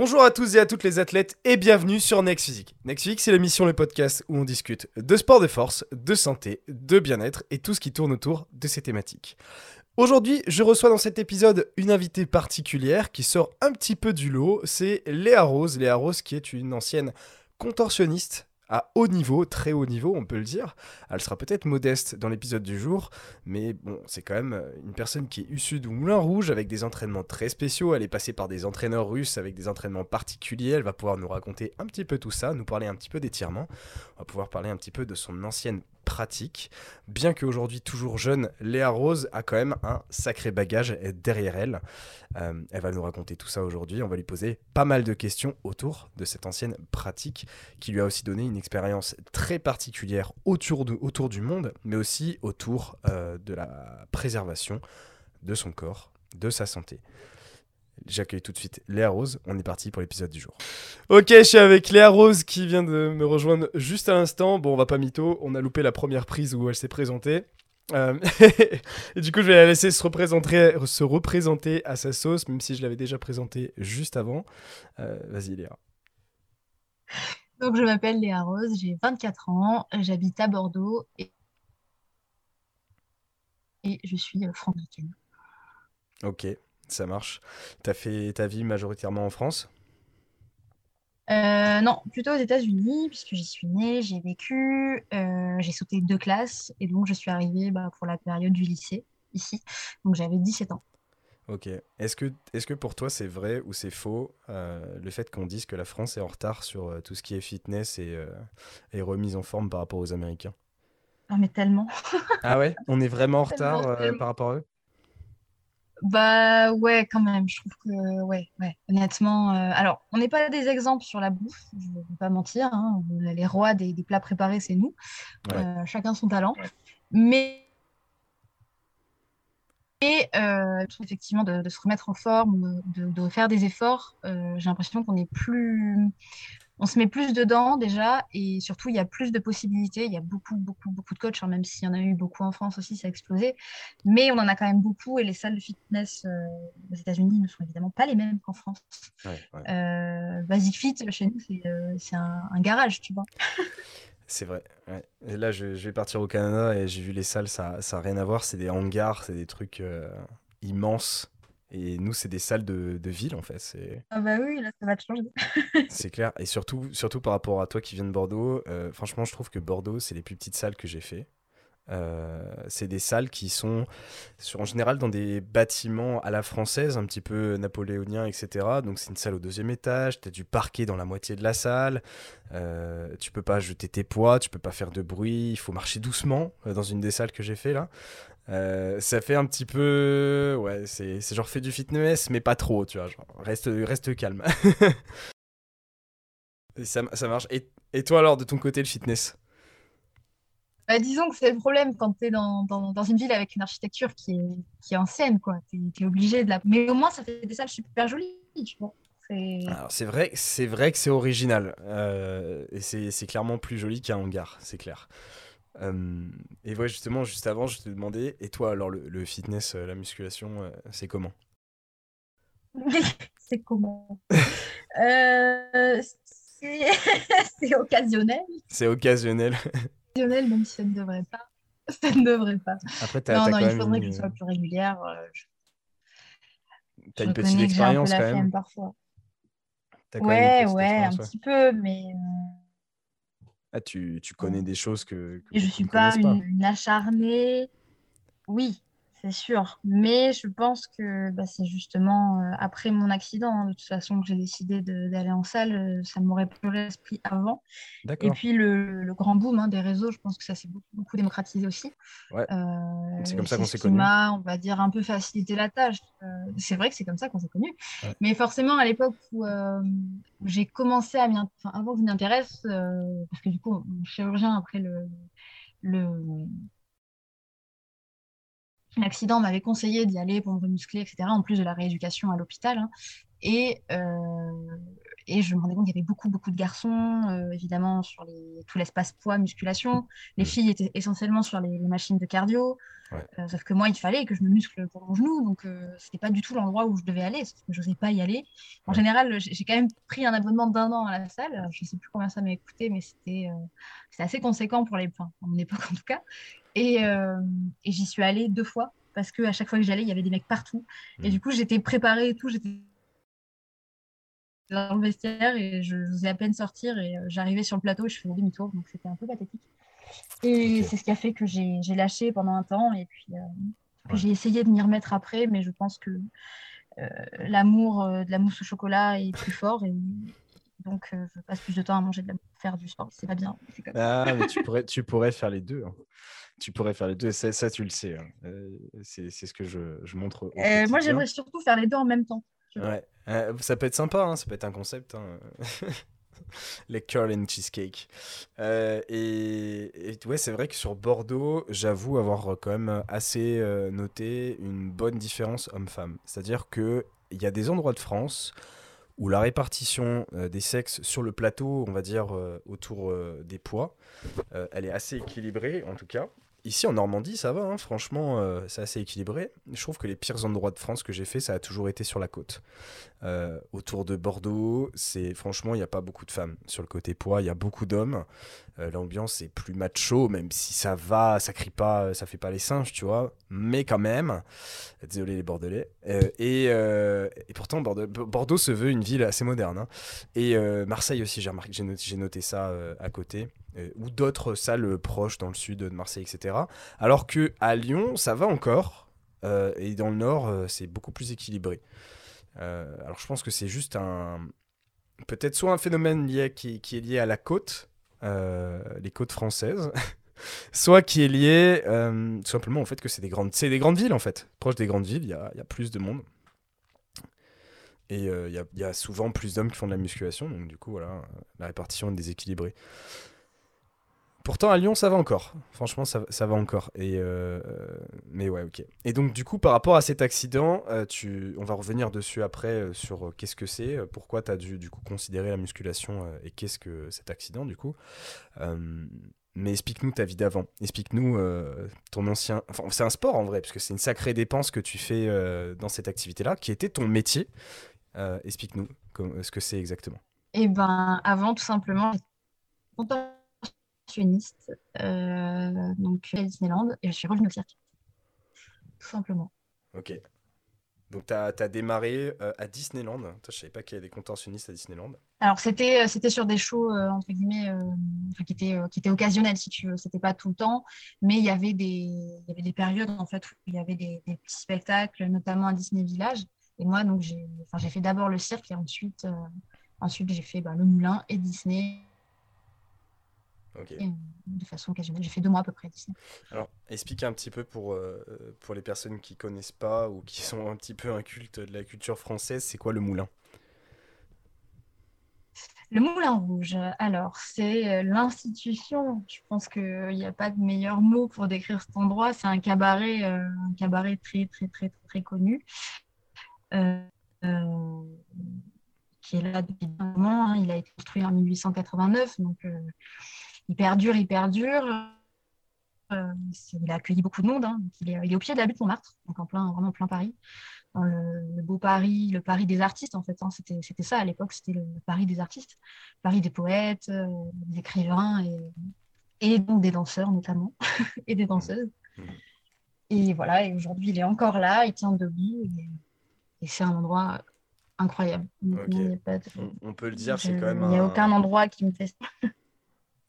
Bonjour à tous et à toutes les athlètes et bienvenue sur Next Physique. Next Physique, c'est l'émission, le podcast où on discute de sport de force, de santé, de bien-être et tout ce qui tourne autour de ces thématiques. Aujourd'hui, je reçois dans cet épisode une invitée particulière qui sort un petit peu du lot, c'est Léa Rose. Léa Rose qui est une ancienne contorsionniste à haut niveau, très haut niveau, on peut le dire. Elle sera peut-être modeste dans l'épisode du jour, mais bon, c'est quand même une personne qui est issue du Moulin Rouge avec des entraînements très spéciaux. Elle est passée par des entraîneurs russes avec des entraînements particuliers. Elle va pouvoir nous raconter un petit peu tout ça, nous parler un petit peu d'étirement. On va pouvoir parler un petit peu de son ancienne pratique. Bien qu'aujourd'hui toujours jeune, Léa Rose a quand même un sacré bagage derrière elle. Euh, elle va nous raconter tout ça aujourd'hui. On va lui poser pas mal de questions autour de cette ancienne pratique qui lui a aussi donné une expérience très particulière autour, du monde, mais aussi autour euh, de la préservation de son corps, de sa santé. J'accueille tout de suite Léa Rose. On est parti pour l'épisode du jour. Ok, je suis avec Léa Rose qui vient de me rejoindre juste à l'instant. Bon, on va pas mytho. On a loupé la première prise où elle s'est présentée. Euh, et du coup, je vais la laisser se représenter, se représenter à sa sauce, même si je l'avais déjà présentée juste avant. Euh, vas-y, Léa. Donc, je m'appelle Léa Rose, j'ai 24 ans, j'habite à Bordeaux et, et je suis euh, franco-américaine. Ok, ça marche. T'as fait ta vie majoritairement en France? Euh, non, plutôt aux États-Unis, puisque j'y suis née, j'ai vécu, euh, j'ai sauté deux classes, et donc je suis arrivée bah, pour la période du lycée, ici. Donc j'avais 17 ans. Ok. Est-ce que, est que pour toi c'est vrai ou c'est faux euh, le fait qu'on dise que la France est en retard sur tout ce qui est fitness et, et remise en forme par rapport aux Américains? Ah, mais tellement. Ah ouais? On est vraiment en retard Tellement, tellement. par rapport à eux? Bah ouais, quand même, je trouve que, ouais, ouais, honnêtement. euh, alors, on n'est pas des exemples sur la bouffe, je ne vais pas mentir, hein, les rois des, des plats préparés, c'est nous, Ouais. Euh, chacun son talent. Mais. Et euh, effectivement de, de se remettre en forme, de, de faire des efforts, j'ai l'impression qu'on est plus, on se met plus dedans déjà, et surtout il y a plus de possibilités. Il y a beaucoup, beaucoup, beaucoup de coachs, hein, même s'il y en a eu beaucoup en France aussi, ça a explosé. Mais on en a quand même beaucoup, et les salles de fitness euh, aux États-Unis ne sont évidemment pas les mêmes qu'en France. Ouais, ouais. Euh, Basic Fit, chez nous, c'est euh, un, un garage, tu vois. C'est vrai. ouais. Et là, je, je vais partir au Canada et j'ai vu les salles, ça n'a rien à voir. C'est des hangars, c'est des trucs immenses. Et nous, c'est des salles de, de ville, en fait. Ah bah oui, là, ça va te changer. c'est clair. Et surtout, surtout par rapport à toi qui viens de Bordeaux, euh, franchement, je trouve que Bordeaux, c'est les plus petites salles que j'ai fait. Euh, c'est des salles qui sont sur, en général dans des bâtiments à la française, un petit peu napoléoniens, etc. Donc c'est une salle au deuxième étage, tu as du parquet dans la moitié de la salle, euh, tu peux pas jeter tes poids, tu peux pas faire de bruit, il faut marcher doucement euh, dans une des salles que j'ai fait là. Euh, ça fait un petit peu... Ouais, c'est genre fait du fitness, mais pas trop, tu vois. Genre, reste, reste calme. Et ça, ça marche. Et, et toi alors, de ton côté, le fitness? Bah, disons que c'est le problème quand tu es dans, dans, dans une ville avec une architecture qui est, qui est ancienne, quoi. Tu es, obligé de la... Mais au moins, ça fait des salles super jolies, tu vois. C'est... Alors c'est vrai, c'est vrai que c'est original euh, et c'est clairement plus joli qu'un hangar, c'est clair. Euh, et ouais, justement, juste avant, je te demandais, et toi alors le, le fitness, euh, la musculation, euh, c'est comment? C'est comment? Euh, c'est c'est occasionnel. C'est occasionnel. Occasionnel, même si ça ne devrait pas. Ça ne devrait pas. Après, t'as Non, t'as non, il faudrait que je une, sois plus régulière. Je, t'as une petite que expérience quand même. parfois. Ouais, ouais, un petit peu, mais Ah, tu, tu connais des choses que, que je beaucoup suis ne pas pas. une acharnée. Oui, c'est sûr. Mais je pense que bah, c'est justement euh, après mon accident, hein, de toute façon, que j'ai décidé d'aller en salle. euh, Ça m'aurait plus l'esprit avant. Et puis le, le grand boom hein, des réseaux, je pense que ça s'est beaucoup, beaucoup démocratisé aussi. Ouais, Euh, c'est comme ça qu'on s'est connus. on va dire, un peu facilité la tâche. Euh, c'est vrai que c'est comme ça qu'on s'est connus. Ouais. Mais forcément, à l'époque où, où j'ai commencé à m'y... Enfin, avant que je m'y intéresse, parce que du coup, mon chirurgien, après le, le, l'accident, m'avait conseillé d'y aller pour me remuscler, etc., en plus de la rééducation à l'hôpital. hein. Et, et je me rendais compte qu'il y avait beaucoup, beaucoup de garçons, évidemment, sur les, tout l'espace poids, musculation. Les mm. filles étaient essentiellement sur les, machines de cardio. sauf que moi, il fallait que je me muscle pour mon genou. Donc, ce n'était pas du tout l'endroit où je devais aller, parce que je n'osais pas y aller. En général, j'ai quand même pris un abonnement d'un an à la salle. Je ne sais plus combien ça m'a coûté, mais c'était assez conséquent pour les points, à mon époque en tout cas. Et, et j'y suis allée deux fois parce qu'à chaque fois que j'allais, il y avait des mecs partout. Et mm. du coup, j'étais préparée et tout, j'étais dans le vestiaire et je, faisais à peine sortir et euh, j'arrivais sur le plateau et je faisais demi-tour, donc c'était un peu pathétique. Et c'est ce qui a fait que j'ai lâché pendant un temps et puis euh, j'ai essayé de m'y remettre après, mais je pense que euh, l'amour de la mousse au chocolat est plus fort et donc je passe plus de temps à manger de la faire du sport. C'est pas bien. Ah, mais tu pourrais, tu pourrais faire les deux. Hein. Tu pourrais faire les deux, ça, ça tu le sais. Hein. c'est ce que je, je montre. moi, j'aimerais surtout faire les deux en même temps. Ouais, euh, ça peut être sympa, hein, ça peut être un concept. Hein. les curl and cheesecake. Euh, et, ouais, c'est vrai que sur Bordeaux, j'avoue avoir quand même assez euh, noté une bonne différence homme-femme. C'est-à-dire qu'il y a des endroits de France où la répartition des sexes sur le plateau, on va dire autour des poids, elle est assez équilibrée en tout cas. Ici en Normandie, ça va, hein. franchement, euh, c'est assez équilibré. Je trouve que les pires endroits de France que j'ai fait, ça a toujours été sur la côte. Euh, autour de Bordeaux, c'est franchement, il n'y a pas beaucoup de femmes. Sur le côté poids, il y a beaucoup d'hommes. Euh, l'ambiance est plus macho, même si ça va, ça crie pas, ça fait pas les singes, tu vois. Mais quand même, désolé les Bordelais. Et, pourtant, Bordeaux, se veut une ville assez moderne. Hein. Et Marseille aussi, j'ai noté, noté, ça à côté. Euh, ou d'autres salles proches dans le sud de Marseille, etc. Alors que à Lyon, ça va encore, euh, et dans le nord, euh, c'est beaucoup plus équilibré. Alors je pense que c'est juste un, peut-être soit un phénomène lié, qui, est lié à la côte, les côtes françaises, soit qui est lié tout simplement au fait que c'est des grandes, des grandes villes en fait. Proche des grandes villes, il y a, y a, plus de monde. Et il y, y, a souvent plus d'hommes qui font de la musculation, donc du coup, voilà, la répartition est déséquilibrée. Pourtant, à Lyon, ça va encore. Franchement, ça, va encore. Et euh, mais ouais, ok. Et donc, du coup, par rapport à cet accident, euh, tu... on va revenir dessus après euh, sur qu'est-ce que c'est, pourquoi tu as dû du coup considérer la musculation et qu'est-ce que cet accident, du coup. mais explique-nous ta vie d'avant. Explique-nous ton ancien. Enfin, c'est un sport en vrai, parce que c'est une sacrée dépense que tu fais dans cette activité-là, qui était ton métier. explique-nous ce que c'est exactement. Eh ben, avant, tout simplement, euh, donc à Disneyland, et je suis revenue au cirque. Tout simplement. Ok. Donc, tu as, démarré euh, à Disneyland. je savais pas qu'il y avait des contorsionnistes à Disneyland. Alors, c'était, euh, c'était sur des shows, euh, entre guillemets, qui, étaient, qui étaient occasionnels, si tu veux. C'était pas tout le temps, mais il y avait des, il y avait des périodes, en fait, où il y avait des, des petits spectacles, notamment à Disney Village. Et moi, donc, j'ai, enfin, j'ai fait d'abord le cirque et ensuite, ensuite j'ai fait bah, le moulin et Disney de façon occasionnelle. J'ai fait deux mois à peu près Disney. Alors, expliquez un petit peu pour, euh, pour les personnes qui connaissent pas ou qui sont un petit peu incultes de la culture française, c'est quoi le moulin? Le Moulin Rouge, alors c'est euh, l'institution. Je pense qu'il n'y a pas de meilleur mot pour décrire cet endroit. C'est un cabaret, euh, un cabaret très très très très connu, qui est là depuis un moment. Hein. Il a été construit en 1889, donc il perdure, il perdure. Euh, il a accueilli beaucoup de monde. Hein. Il, est, au pied de la butte Montmartre, donc en plein, vraiment plein Paris. Dans le, beau Paris, le Paris des artistes, en fait. Hein. C'était ça à l'époque, c'était le Paris des artistes. Paris des poètes, euh, des écrivains et, donc des danseurs notamment, et des danseuses. Et voilà, et aujourd'hui, il est encore là, il tient debout. Et, c'est un endroit incroyable. on, peut le dire, c'est quand même. Il n'y a aucun endroit qui me fait ça.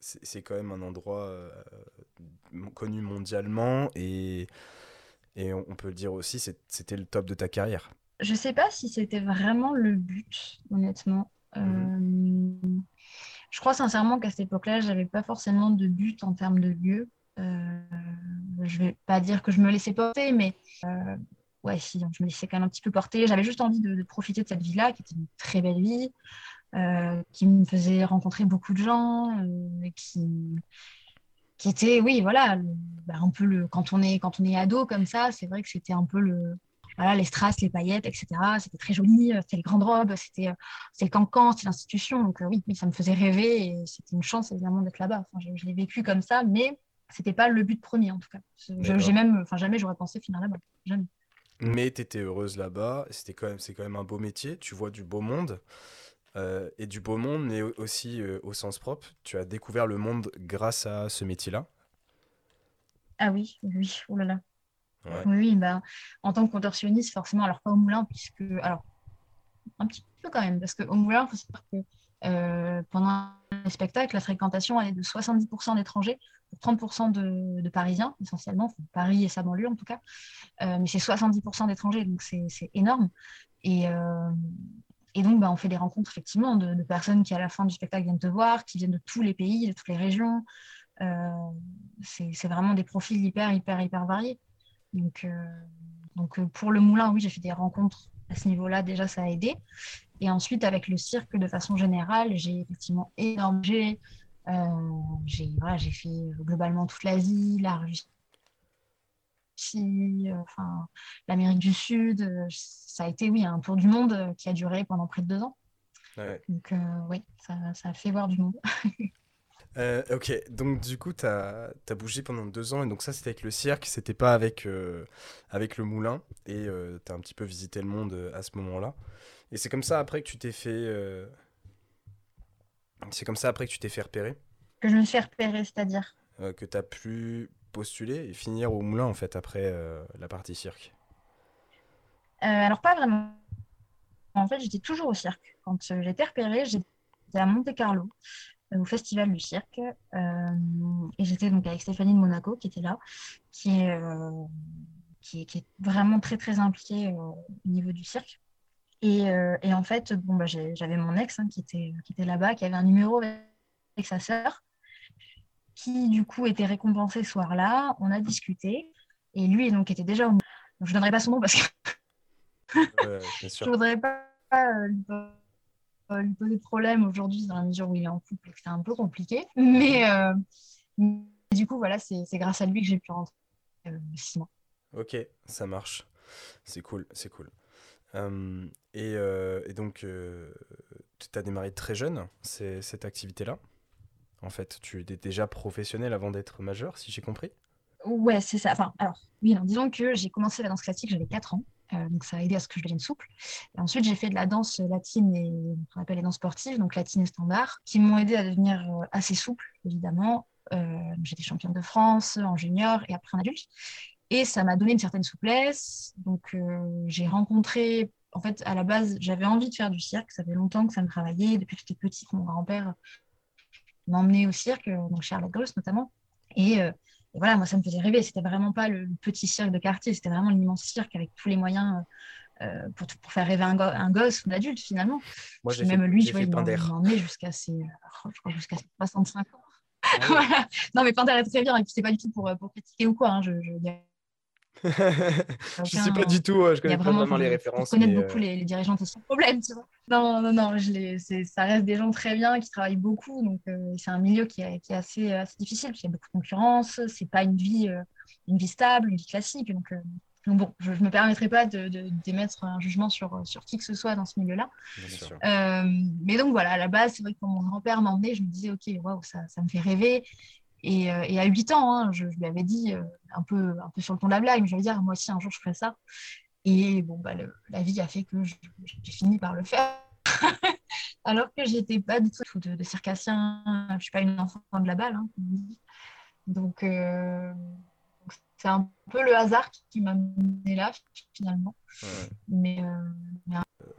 c'est quand même un endroit euh, connu mondialement et, et on, peut le dire aussi, c'était le top de ta carrière. Je sais pas si c'était vraiment le but, honnêtement. Mhm. Euh, je crois sincèrement qu'à cette époque-là, j'avais pas forcément de but en termes de lieu. Euh, je vais pas dire que je me laissais porter, mais euh, ouais, si, je me laissais quand même un petit peu porter. J'avais juste envie de, de profiter de cette vie-là, qui était une très belle vie, euh, qui me faisait rencontrer beaucoup de gens, euh, qui, qui était, oui, voilà, bah, un peu le, quand on est, quand on est ado comme ça, c'est vrai que c'était un peu le, voilà, les strass, les paillettes, etc. C'était très joli, c'était les grandes robes, c'était le cancan, c'était l'institution. Donc oui, ça me faisait rêver et c'était une chance évidemment d'être là-bas. Enfin, je, l'ai vécu comme ça, mais c'était pas le but premier en tout cas. J'ai même, enfin jamais j'aurais pensé finir là-bas, jamais. Mais tu étais heureuse là-bas, c'était quand même, c'est quand même un beau métier, tu vois du beau monde. Euh, et du beau monde, mais aussi euh, au sens propre. Tu as découvert le monde grâce à ce métier-là? Ah oui, oui, oh là là. Oui, bah, en tant que contorsionniste, forcément, alors pas au moulin, puisque. Alors, un petit peu quand même, parce qu'au moulin, il faut savoir que euh, pendant les spectacles, la fréquentation elle est de 70% d'étrangers, 30% de, Parisiens, essentiellement, Paris et sa banlieue en tout cas, mais c'est 70% d'étrangers, donc c'est énorme. Et, et donc, bah, on fait des rencontres effectivement de, personnes qui, à la fin du spectacle, viennent te voir, qui viennent de tous les pays, de toutes les régions. Euh, c'est vraiment des profils hyper, hyper, hyper variés. Donc, euh, euh, pour le moulin, oui, j'ai fait des rencontres à ce niveau-là. Déjà, ça a aidé. Et ensuite, avec le cirque, de façon générale, j'ai effectivement énormément. j'ai voilà, fait globalement toute l'Asie, la Russie, enfin, l'Amérique du Sud ça a été, oui, un tour du monde euh, qui a duré pendant près de deux ans. Donc, euh, oui, ça, ça, a fait voir du monde. Euh, ok, donc du coup, tu as, as, bougé pendant deux ans, et donc ça, c'était avec le cirque, c'était pas avec, avec le moulin, et tu as un petit peu visité le monde à ce moment-là. Et c'est comme ça après que tu t'es fait. C'est comme ça après que tu t'es fait repérer? Que je me suis repérer, c'est-à-dire? Que tu as pu postuler et finir au moulin, en fait, après la partie cirque. Euh, alors, pas vraiment. En fait, j'étais toujours au cirque. Quand euh, j'étais repérée, j'étais à Monte Carlo, euh, au Festival du Cirque. et j'étais donc avec Stéphanie de Monaco, qui était là, qui est, qui est, vraiment très, très impliquée au niveau du cirque. Et, et, en fait, bon, bah, j'avais mon ex hein, qui était, qui était là-bas, qui avait un numéro avec sa sœur, qui du coup était récompensé ce soir-là. On a discuté. Et lui, donc, était déjà au. je ne donnerai pas son nom parce que je ne voudrais pas euh, lui poser de problème aujourd'hui dans la mesure où il est en couple et que c'est un peu compliqué. Mais, euh, du coup, voilà, c'est grâce à lui que j'ai pu rentrer euh, six mois. Ok, ça marche. C'est cool, c'est cool. et, et, donc, tu as démarré très jeune cette activité-là? En fait, tu étais déjà professionnel avant d'être majeur, si j'ai compris? Ouais, c'est ça. Enfin, alors, oui, disons que j'ai commencé la danse classique, j'avais 4 ans. Euh, donc ça a aidé à ce que je devienne souple. Ensuite, j'ai fait de la danse latine et qu'on appelle les danses sportives, donc latine et standard, qui m'ont aidé à devenir euh, assez souple, évidemment. Euh, j'étais championne de France en junior et après en adulte. Et ça m'a donné une certaine souplesse. Donc j'ai rencontré, en fait, à la base, j'avais envie de faire du cirque. Ça fait longtemps que ça me travaillait. Depuis que j'étais petite, mon grand-père m'emmenait au cirque, donc chez Arlette Gross notamment. Et et voilà, moi, ça me faisait rêver. C'était vraiment pas le petit cirque de quartier, c'était vraiment l'immense cirque avec tous les moyens euh, pour, pour, faire rêver un, gosse ou un adulte, finalement. Moi, j'ai même lui, il m'emmenait jusqu'à ses, euh, jusqu'à 65 ans. Ah non, mais Pinder est très bien. Et puis, c'est pas du tout pour, euh, pour critiquer ou quoi. Hein. Je, je, je sais pas du tout, je connais pas vraiment, les références. Je connais beaucoup les, les, dirigeants, c'est sans problème, tu vois. Non, non, non, je ça reste des gens très bien qui travaillent beaucoup, donc c'est un milieu qui est, qui est assez, assez, difficile, parce qu'il y a beaucoup de concurrence, c'est pas une vie, une vie stable, une vie classique, donc, donc bon, je ne me permettrai pas d'émettre de, un jugement sur, sur qui que ce soit dans ce milieu-là. mais donc voilà, à la base, c'est vrai que quand mon grand-père m'emmenait, je me disais, ok, waouh, ça, ça me fait rêver. Et, euh, et, à 8 ans, hein, je, lui avais dit, euh, un, peu, un peu sur le ton de la blague, mais je lui dire, moi aussi, un jour, je ferai ça. Et bon, bah, la vie a fait que j'ai fini par le faire. Alors que j'étais pas du tout de, de circassien, je suis pas une enfant de la balle. Hein, donc, euh, c'est un peu le hasard qui m'a mené là, finalement. Mais,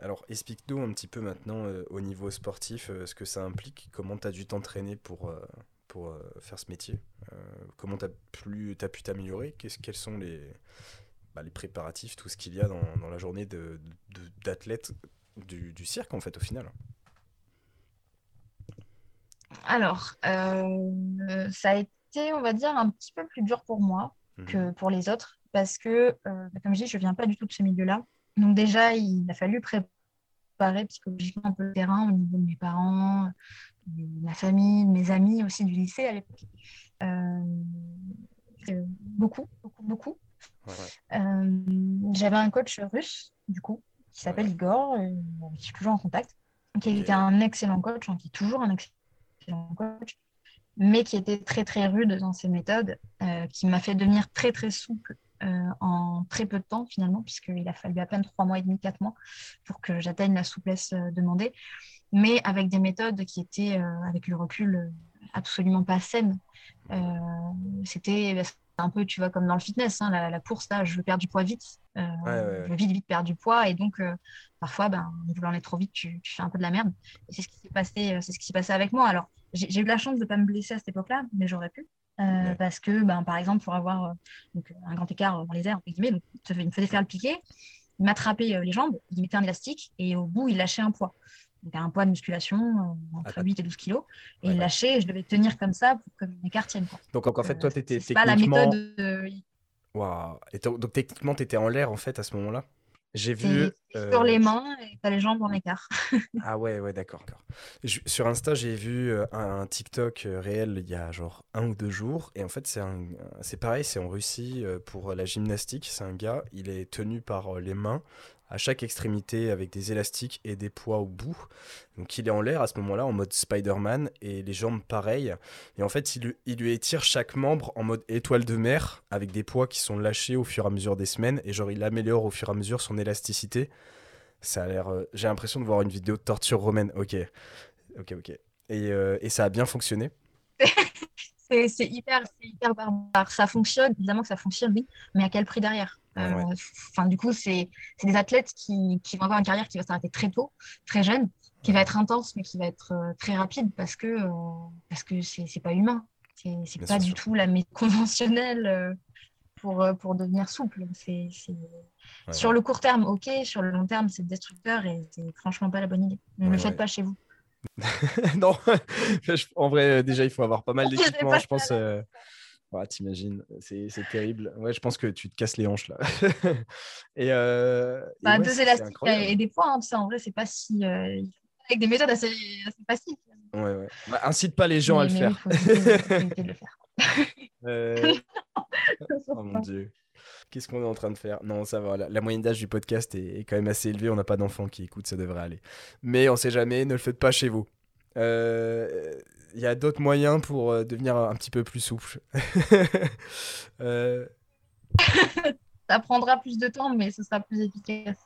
Alors, explique-nous un petit peu maintenant au niveau sportif ce que ça implique, comment tu as dû t'entraîner pour, pour euh, faire ce métier. Euh, Comment tu as, as, pu t'améliorer? Quels sont les, bah, les préparatifs, tout ce qu'il y a dans, dans la journée d'athlète de, du, du, cirque, en fait, au final? Alors, euh, ça a été, on va dire, un petit peu plus dur pour moi mmh que pour les autres, parce que, comme je dis, je viens pas du tout de ce milieu-là. Donc déjà, il a fallu préparer psychologiquement un peu le terrain au niveau de mes parents, ma famille, mes amis aussi du lycée à l'époque. Euh, beaucoup, beaucoup, beaucoup. Euh, j'avais un coach russe, du coup, qui s'appelle Igor, euh, qui est toujours en contact, qui était un excellent coach, hein, qui est toujours un excellent coach, mais qui était très très rude dans ses méthodes, euh, qui m'a fait devenir très très souple euh, en très peu de temps finalement, puisqu'il a fallu à peine trois mois et demi, quatre mois pour que j'atteigne la souplesse demandée, mais avec des méthodes qui étaient, avec le recul, absolument pas saines. C'était bah, un peu, tu vois, comme dans le fitness, hein, la, course, là, je veux perdre du poids vite. Je veux vite, vite perdre du poids. Et donc, euh, parfois, ben, en voulant aller trop vite, tu, fais un peu de la merde. Et c'est ce qui s'est passé, euh, c'est ce qui s'est passé avec moi. Alors, j'ai eu la chance de ne pas me blesser à cette époque-là, mais j'aurais pu. Euh, parce que, ben, par exemple, pour avoir donc, un grand écart dans les airs, donc, il me faisait faire le piqué, il m'attrapait les jambes, il mettait un élastique et au bout, il lâchait un poids. Donc, un poids de musculation entre 8 et 12 kilos. Et il lâchait et je devais tenir comme ça pour que mes écart tienne. Donc, en fait, toi, tu étais techniquement... pas la méthode. Waouh. Et donc, techniquement, tu étais en l'air, en fait, à ce moment-là? J'ai vu. Sur euh, les mains et t'as les jambes en écart. ah ouais, ouais, d'accord. Sur Insta, j'ai vu euh, un, TikTok euh, réel il y a genre un ou deux jours. Et en fait, un... c'est pareil, c'est en Russie pour la gymnastique. C'est un gars, il est tenu par les mains à chaque extrémité avec des élastiques et des poids au bout. Donc il est en l'air à ce moment-là en mode Spider-Man et les jambes pareilles. Et en fait, il, lui étire chaque membre en mode étoile de mer avec des poids qui sont lâchés au fur et à mesure des semaines et genre il améliore au fur et à mesure son élasticité. Ça a l'air. Euh, j'ai l'impression de voir une vidéo de torture romaine. Ok, ok, ok. Et, euh, ça a bien fonctionné. c'est hyper, hyper barbare. Ça fonctionne, évidemment que ça fonctionne, oui, mais à quel prix derrière? Euh, Enfin, du coup, c'est des athlètes qui, qui, vont avoir une carrière qui va s'arrêter très tôt, très jeune, qui va être intense, mais qui va être euh, très rapide parce que euh, parce que c'est pas humain. C'est pas du tout la méthode conventionnelle pour, pour devenir souple. C'est sur le court terme, ok. Sur le long terme, c'est destructeur et c'est franchement pas la bonne idée. Ne le faites pas chez vous. non, en vrai, déjà, il faut avoir pas mal d'équipement, je pense. Euh... T'imagines, c'est terrible. Ouais, je pense que tu te casses les hanches là. et, euh... bah, deux élastiques et des poids, hein, en vrai, c'est pas si. Euh, avec des méthodes assez, assez faciles. Ouais, ouais. Bah, incite pas les gens à le faire. le faire. euh... oh mon dieu. Qu'est-ce qu'on est en train de faire? Non, ça va. La, moyenne d'âge du podcast est, quand même assez élevée. On n'a pas d'enfants qui écoutent, ça devrait aller. Mais on sait jamais, ne le faites pas chez vous. Il euh, y a d'autres moyens pour euh, devenir un petit peu plus souple. euh... ça prendra plus de temps, mais ce sera plus efficace.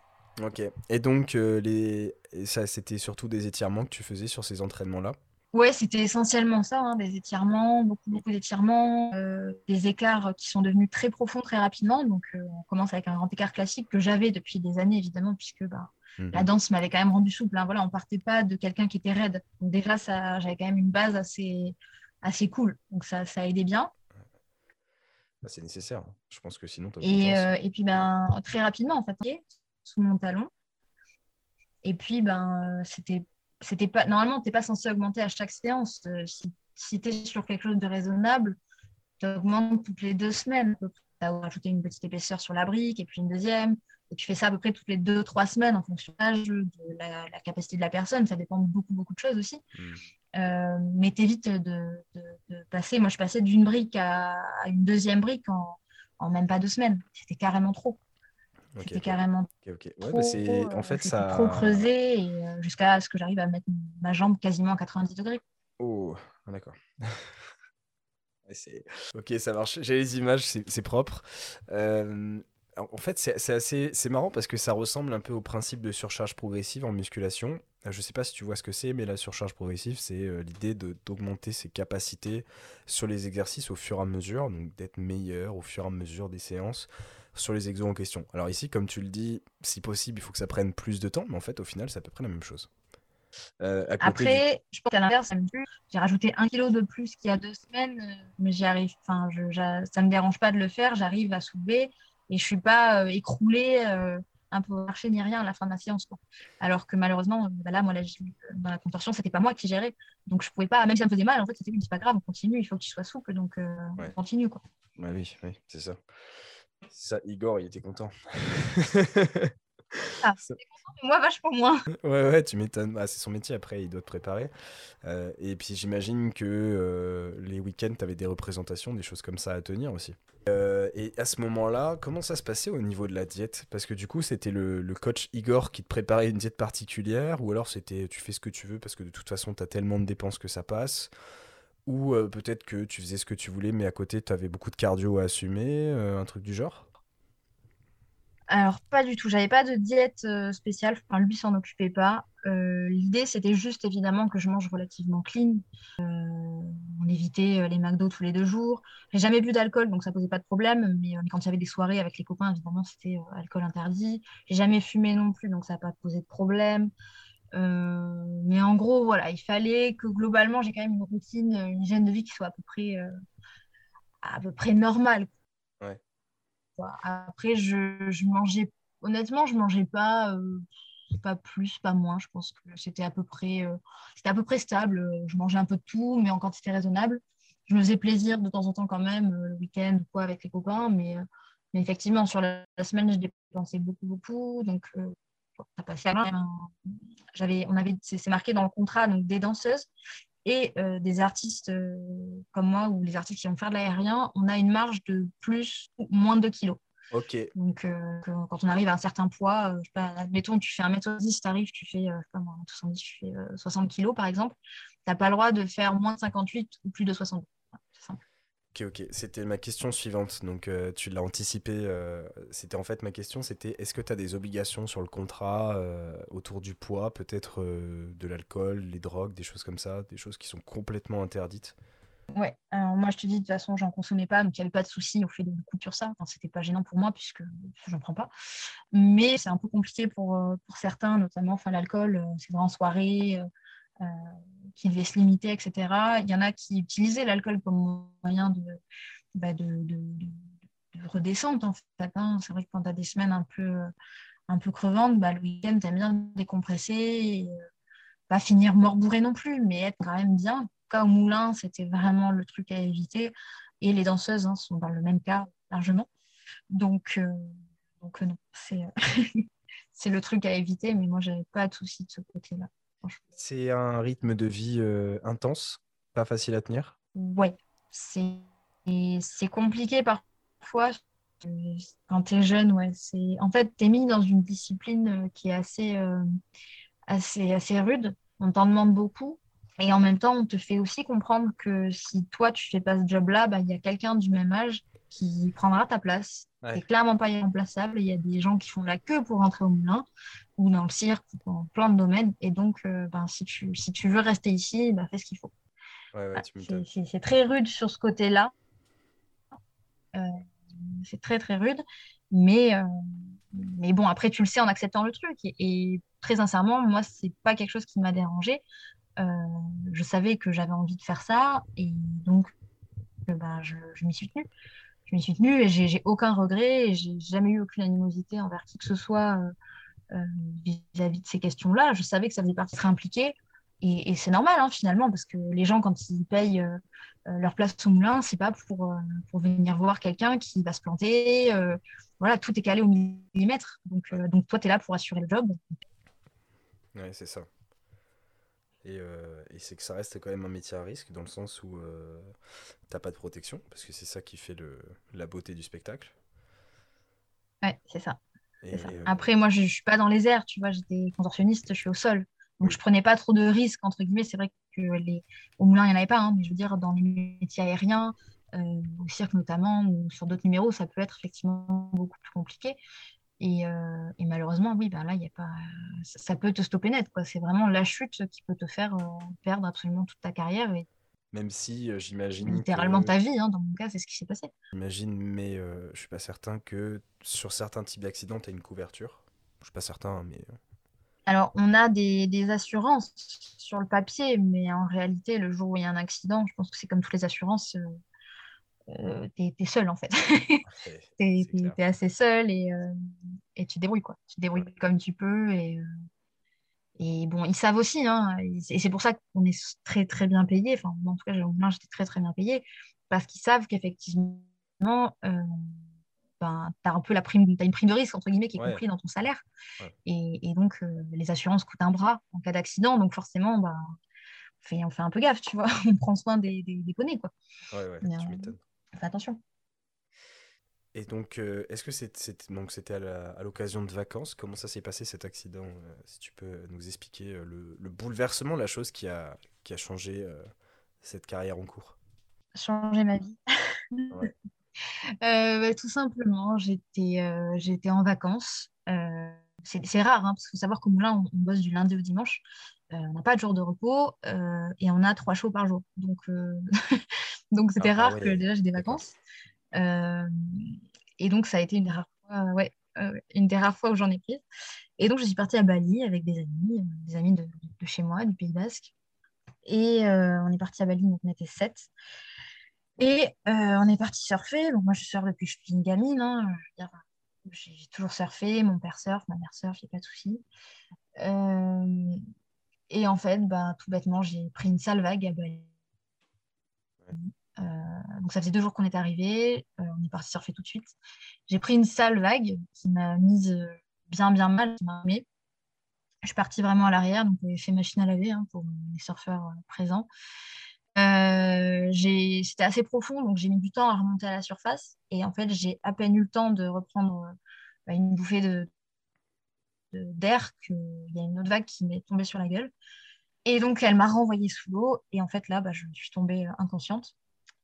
Ok. Et donc, euh, les... ça, c'était surtout des étirements que tu faisais sur ces entraînements-là? Ouais, c'était essentiellement ça, hein, des étirements, beaucoup, beaucoup d'étirements, euh, des écarts qui sont devenus très profonds très rapidement. Donc, euh, on commence avec un grand écart classique que j'avais depuis des années, évidemment, puisque bah, la mhm. danse m'avait quand même rendu souple. Hein. Voilà, on partait pas de quelqu'un qui était raide. Donc, déjà, ça, j'avais quand même une base assez, assez cool. Donc, ça, ça aidait bien. Bah, c'est nécessaire. Hein. Je pense que sinon, et, euh, et puis, ben, très rapidement, en fait, sous mon talon. Et puis, ben, c'était c'était pas normalement tu n'es pas censé augmenter à chaque séance euh, si, si tu es sur quelque chose de raisonnable tu augmentes toutes les deux semaines tu as rajouté une petite épaisseur sur la brique et puis une deuxième et tu fais ça à peu près toutes les deux trois semaines en fonction de la, la, capacité de la personne ça dépend de beaucoup beaucoup de choses aussi hmm. euh, mais t'évites de, de, de, passer moi je passais d'une brique à, une deuxième brique en, en même pas deux semaines c'était carrément trop c'était carrément okay, trop, bah, en fait, ça... trop creusé euh, jusqu'à ce que j'arrive à mettre ma jambe quasiment à 90 degrés. Oh, ah, d'accord. ok, ça marche. J'ai les images, c'est propre. Euh, en fait, c'est assez, c'est marrant parce que ça ressemble un peu au principe de surcharge progressive en musculation. Euh, je sais pas si tu vois ce que c'est, mais la surcharge progressive, c'est l'idée d'augmenter ses capacités sur les exercices au fur et à mesure, donc d'être meilleur au fur et à mesure des séances sur les exos en question. Alors ici, comme tu le dis, si possible, il faut que ça prenne plus de temps, mais en fait, au final, c'est à peu près la même chose. Euh, Après, je pense qu'à l'inverse, j'ai rajouté un kilo de plus qu'il y a deux semaines, euh, mais j'y arrive. Enfin, je, ça me dérange pas de le faire, j'arrive à soulever et je suis pas euh, écroulée, un peu marché ni rien à la fin de la séance. Alors que malheureusement, bah là, moi, dans la contorsion, c'était pas moi qui gérais, donc je pouvais pas, même si ça me faisait mal, en fait, c'était pas grave, on continue, il faut que tu sois souple, donc on continue quoi. oui, oui, c'est ça. Ça, Igor, il était content. Ah, moi, vachement moins. Ouais, ouais, tu m'étonnes. Bah, c'est son métier, après, il doit te préparer. Euh, et puis, j'imagine que euh, les week-ends, tu avais des représentations, des choses comme ça à tenir aussi. Euh, et à ce moment-là, comment ça se passait au niveau de la diète? Parce que du coup, c'était le, coach Igor qui te préparait une diète particulière, ou alors c'était tu fais ce que tu veux parce que de toute façon, tu as tellement de dépenses que ça passe, ou euh, peut-être que tu faisais ce que tu voulais, mais à côté, tu avais beaucoup de cardio à assumer, un truc du genre? Alors, pas du tout. J'avais pas de diète spéciale. Enfin, lui s'en occupait pas. L'idée, c'était juste évidemment que je mange relativement clean. on évitait les McDo tous les deux jours. J'ai jamais bu d'alcool, donc ça posait pas de problème. Mais quand il y avait des soirées avec les copains, évidemment, c'était alcool interdit. J'ai jamais fumé non plus, donc ça n'a pas posé de problème. mais en gros, voilà, il fallait que globalement, j'ai quand même une routine, une hygiène de vie qui soit à peu près, à peu près normale. Après, je, je, mangeais, honnêtement, je mangeais pas, euh, pas plus, pas moins. Je pense que c'était à peu près, euh, c'était à peu près stable. Je mangeais un peu de tout, mais en quantité raisonnable. Je me faisais plaisir de temps en temps quand même, euh, le week-end ou quoi, avec les copains, mais, mais effectivement, sur la, semaine, je dépensais beaucoup, beaucoup. Donc, ça passait à J'avais, c'est marqué dans le contrat, donc des danseuses et des artistes comme moi ou les artistes qui vont faire de l'aérien, on a une marge de plus ou moins de 2 kilos. Ok. Donc, quand on arrive à un certain poids, je sais pas, admettons, tu fais 1m70, tu arrives, tu fais, je sais pas, 70, tu fais 60 kilos par exemple, tu n'as pas le droit de faire moins de 58 ou plus de 62. C'est simple. Ok, ok. C'était ma question suivante. Donc, euh, tu l'as anticipé. Euh, c'était en fait ma question c'était est-ce que tu as des obligations sur le contrat euh, autour du poids, peut-être de l'alcool, les drogues, des choses comme ça, des choses qui sont complètement interdites? Ouais, moi je te dis, de toute façon, j'en consommais pas, donc il n'y avait pas de souci au fait de couture ça. Enfin, c'était pas gênant pour moi puisque j'en prends pas. Mais c'est un peu compliqué pour, pour certains, notamment enfin, l'alcool, c'est vrai en soirée, qui devaient se limiter, etc. Il y en a qui utilisaient l'alcool comme moyen de, bah. Hein. C'est vrai que quand tu as des semaines un peu, crevantes, bah, le week-end, tu aimes bien décompresser, et, euh, pas finir mort bourré non plus, mais être quand même bien. En cas, au moulin, c'était vraiment le truc à éviter. Et les danseuses hein, sont dans le même cas largement. Donc, euh, non, c'est c'est le truc à éviter, mais moi, j'avais pas de souci de ce côté-là. C'est un rythme de vie euh, intense, pas facile à tenir Ouais, c'est compliqué parfois. Quand tu es jeune, ouais, en fait, tu es mis dans une discipline euh, qui est assez, euh, assez, assez rude. On t'en demande beaucoup. Et en même temps, on te fait aussi comprendre que si toi, tu fais pas ce job-là, bah, il y a quelqu'un du même âge qui prendra ta place. Ouais. C'est clairement pas irremplaçable. Il y a des gens qui font la queue pour rentrer au moulin ou dans le cirque, dans plein de domaines. Et donc, euh, ben, si, tu, si tu veux rester ici, ben, fais ce qu'il faut. c'est très rude sur ce côté-là. Euh, c'est très, très rude. Mais, euh, mais bon, après, tu le sais en acceptant le truc. Et, très sincèrement, moi, c'est pas quelque chose qui m'a dérangé. je savais que j'avais envie de faire ça. Et donc, ben, je, je m'y suis tenue je m'y suis tenue et j'ai aucun regret et j'ai jamais eu aucune animosité envers qui que ce soit euh, vis-à-vis de ces questions-là. Je savais que ça faisait partie très impliquée. Et, c'est normal hein, finalement, parce que les gens, quand ils payent euh, euh, leur place au moulin, c'est pas pour, venir voir quelqu'un qui va se planter. voilà, tout est calé au millimètre. Donc, donc toi, tu es là pour assurer le job. Ouais, c'est ça. Et, et c'est que ça reste quand même un métier à risque, dans le sens où t'as pas de protection, parce que c'est ça qui fait le, la beauté du spectacle. Ouais, c'est ça. Euh, Après, moi, je ne suis pas dans les airs, tu vois, j'étais contorsionniste, je suis au sol. Donc, je prenais pas trop de risques, entre guillemets. C'est vrai que les... au moulin, il n'y en avait pas, hein, mais je veux dire, dans les métiers aériens, euh, au cirque notamment, ou sur d'autres numéros, ça peut être effectivement beaucoup plus compliqué. Et, euh, et malheureusement, oui, ben là, y a pas... ça, peut te stopper net. C'est vraiment la chute qui peut te faire perdre absolument toute ta carrière et même si euh, j'imagine. Littéralement ta vie, hein, dans mon cas, c'est ce qui s'est passé. J'imagine, mais euh, je suis pas certain que sur certains types d'accidents, tu as une couverture. Je suis pas certain, mais. Euh. Alors, on a des, des, assurances sur le papier, mais en réalité, le jour où il y a un accident, je pense que c'est comme toutes les assurances, euh, tu es, seul en fait. tu es, assez seul et, et tu débrouilles quoi. Tu débrouilles comme tu peux et et bon, ils savent aussi, hein, et c'est pour ça qu'on est très très bien payé. Enfin, en tout cas, j'étais très très bien payé parce qu'ils savent qu'effectivement, euh, ben, tu as un peu la prime, as une prime de risque entre guillemets qui est comprise dans ton salaire. Et, et, donc, euh, les assurances coûtent un bras en cas d'accident, donc forcément, ben, on, fait, on fait un peu gaffe, tu vois. on prend soin des, des, des poneys, quoi. Ouais, ouais, tu euh, Fais attention. Et donc, euh, est-ce que c'était à l'occasion de vacances? Comment ça s'est passé cet accident euh, Si tu peux nous expliquer euh, le, bouleversement, la chose qui a, qui a changé cette carrière en cours? Changé ma vie. Bah, tout simplement, j'étais j'étais en vacances. c'est rare, hein, parce qu'il faut savoir qu'au moulin, on, on, bosse du lundi au dimanche. on n'a pas de jour de repos et on a trois shows par jour. Donc, donc c'était ah, rare que déjà j'ai des vacances. Euh, et donc, ça a été une des rares fois, ouais, une des rares fois où j'en ai pris. Et donc, je suis partie à Bali avec des amis, euh, des amis de, chez moi, du Pays Basque. Et euh, on est parti à Bali, donc on était sept. Et on est parti surfer. Donc, moi, je surfe depuis que je suis une gamine. Hein. j'ai toujours surfé. Mon père surfe, ma mère surfe, il n'y a pas de souci. et en fait, bah, tout bêtement, j'ai pris une sale vague à Bali. Euh, donc ça faisait deux jours qu'on était arrivé, euh, on est parti surfer tout de suite. J'ai pris une sale vague qui m'a mise euh, bien bien mal, qui m'a Je suis partie vraiment à l'arrière, donc j'ai fait machine à laver hein, pour les surfeurs présents. C'était assez profond, donc j'ai mis du temps à remonter à la surface. Et en fait, j'ai à peine eu le temps de reprendre bah, une bouffée de d'air qu'il y a une autre vague qui m'est tombée sur la gueule. Et donc, elle m'a renvoyée sous l'eau. Et en fait, là, bah, je suis tombée inconsciente.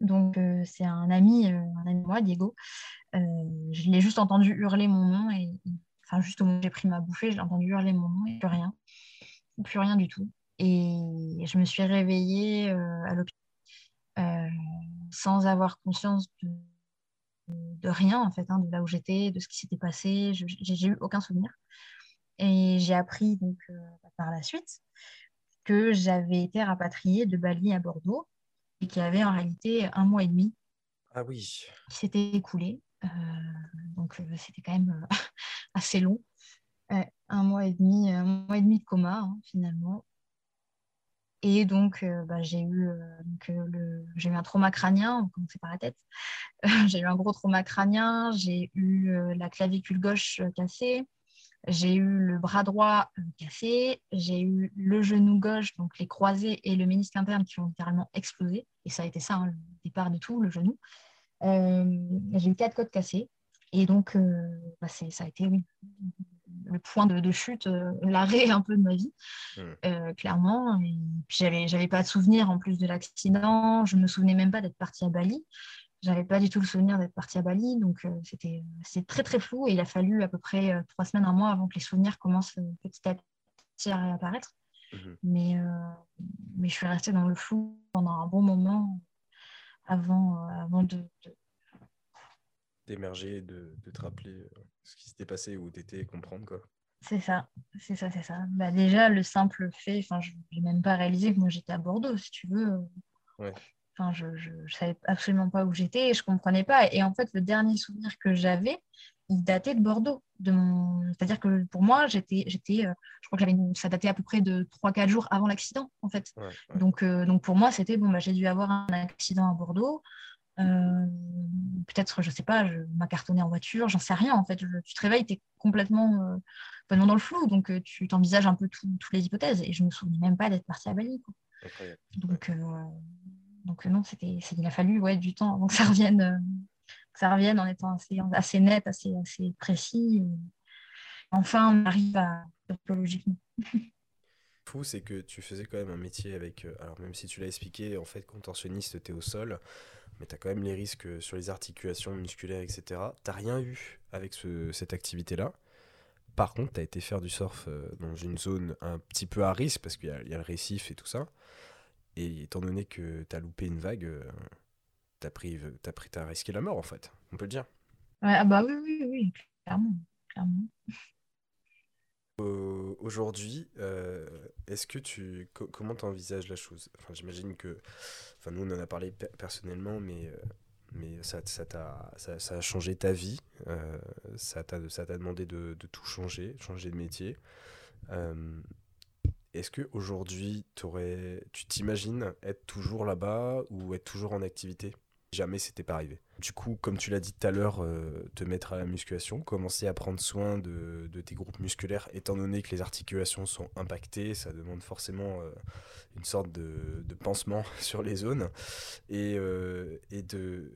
Donc, euh, c'est un ami, euh, un ami moi, Diego. Euh, je l'ai juste entendu hurler mon nom. Et, enfin, juste au moment où j'ai pris ma bouffée, je l'ai entendu hurler mon nom et plus rien. Plus rien du tout. Et je me suis réveillée à l'hôpital sans avoir conscience de, rien, en fait, hein, de là où j'étais, de ce qui s'était passé. J'ai eu aucun souvenir. Et j'ai appris donc par la suite que j'avais été rapatriée de Bali à Bordeaux et qui avait en réalité un mois et demi ah oui. qui s'était écoulé. Euh, donc euh, c'était quand même euh, assez long. un mois et demi, un mois et demi de coma hein, finalement. Et donc, bah, j'ai eu, le, j'ai eu un trauma crânien, on commence par la tête. j'ai eu un gros trauma crânien, j'ai eu la clavicule gauche cassée, j'ai eu le bras droit euh, cassé, j'ai eu le genou gauche, donc les croisés et le ménisque interne qui ont littéralement explosé. Et ça a été ça, hein, le départ de tout, le genou. Euh, j'ai eu quatre côtes cassées. Et donc, euh, bah, ça a été le point de, chute, l'arrêt un peu de ma vie, clairement. Et puis, j'avais, j'avais pas de souvenir en plus de l'accident. Je me souvenais même pas d'être partie à Bali. J'avais pas du tout le souvenir d'être partie à Bali, donc euh, c'était très très flou et il a fallu à peu près euh, trois semaines, un mois avant que les souvenirs commencent euh, petit à petit à réapparaître. Mhm. Mais, mais je suis restée dans le flou pendant un bon moment avant, avant de, d'émerger, de, de, te rappeler ce qui s'était passé ou d'été comprendre quoi. C'est ça, c'est ça, c'est ça. Bah, déjà, le simple fait, enfin, je n'ai même pas réalisé que moi j'étais à Bordeaux, si tu veux. Ouais. Enfin, je ne savais absolument pas où j'étais et je ne comprenais pas. Et en fait, le dernier souvenir que j'avais, il datait de Bordeaux. De mon... C'est-à-dire que pour moi, j'étais, j'étais, euh, je crois que une... ça datait à peu près de 3-4 jours avant l'accident, en fait. Donc, euh, donc pour moi, c'était, bon, bah, j'ai dû avoir un accident à Bordeaux. Euh, peut-être, je ne sais pas, je cartonné en voiture, j'en sais rien, en fait. tu te réveilles, tu es complètement, dans le flou, donc tu t'envisages un peu toutes les hypothèses. Et je ne me souviens même pas d'être partie à Bali. Donc, donc euh, non, c'était, il a fallu ouais, du temps avant que ça revienne, euh, ça revienne en étant assez, assez net, assez, assez précis. Enfin, on arrive à psychologiquement. fou, c'est que tu faisais quand même un métier avec. Euh, alors, même si tu l'as expliqué, en fait, contorsionniste, tu es au sol, mais tu as quand même les risques sur les articulations musculaires, etc. Tu rien eu avec cette activité-là. Par contre, tu as été faire du surf dans une zone un petit peu à risque, parce qu'il y, y, a le récif et tout ça. Et étant donné que tu as loupé une vague, euh, tu as, pris, as, pris, as risqué la mort, en fait. On peut le dire. Ouais, ah bah oui, oui, oui, clairement. clairement. Aujourd'hui, euh, est-ce que tu comment t'envisages la chose? Enfin, j'imagine que, enfin, nous on en a parlé personnellement, mais euh, mais ça, ça, ça, ça, a changé ta vie. ça t'a ça t'a demandé de, de, tout changer, changer de métier. Est-ce qu'aujourd'hui, tu t'imagines être toujours là-bas ou être toujours en activité? Jamais c'était pas arrivé. Du coup, comme tu l'as dit tout à l'heure, euh, te mettre à la musculation, commencer à prendre soin de, tes groupes musculaires, étant donné que les articulations sont impactées, ça demande forcément euh, une sorte de, pansement sur les zones. Et, euh, et de,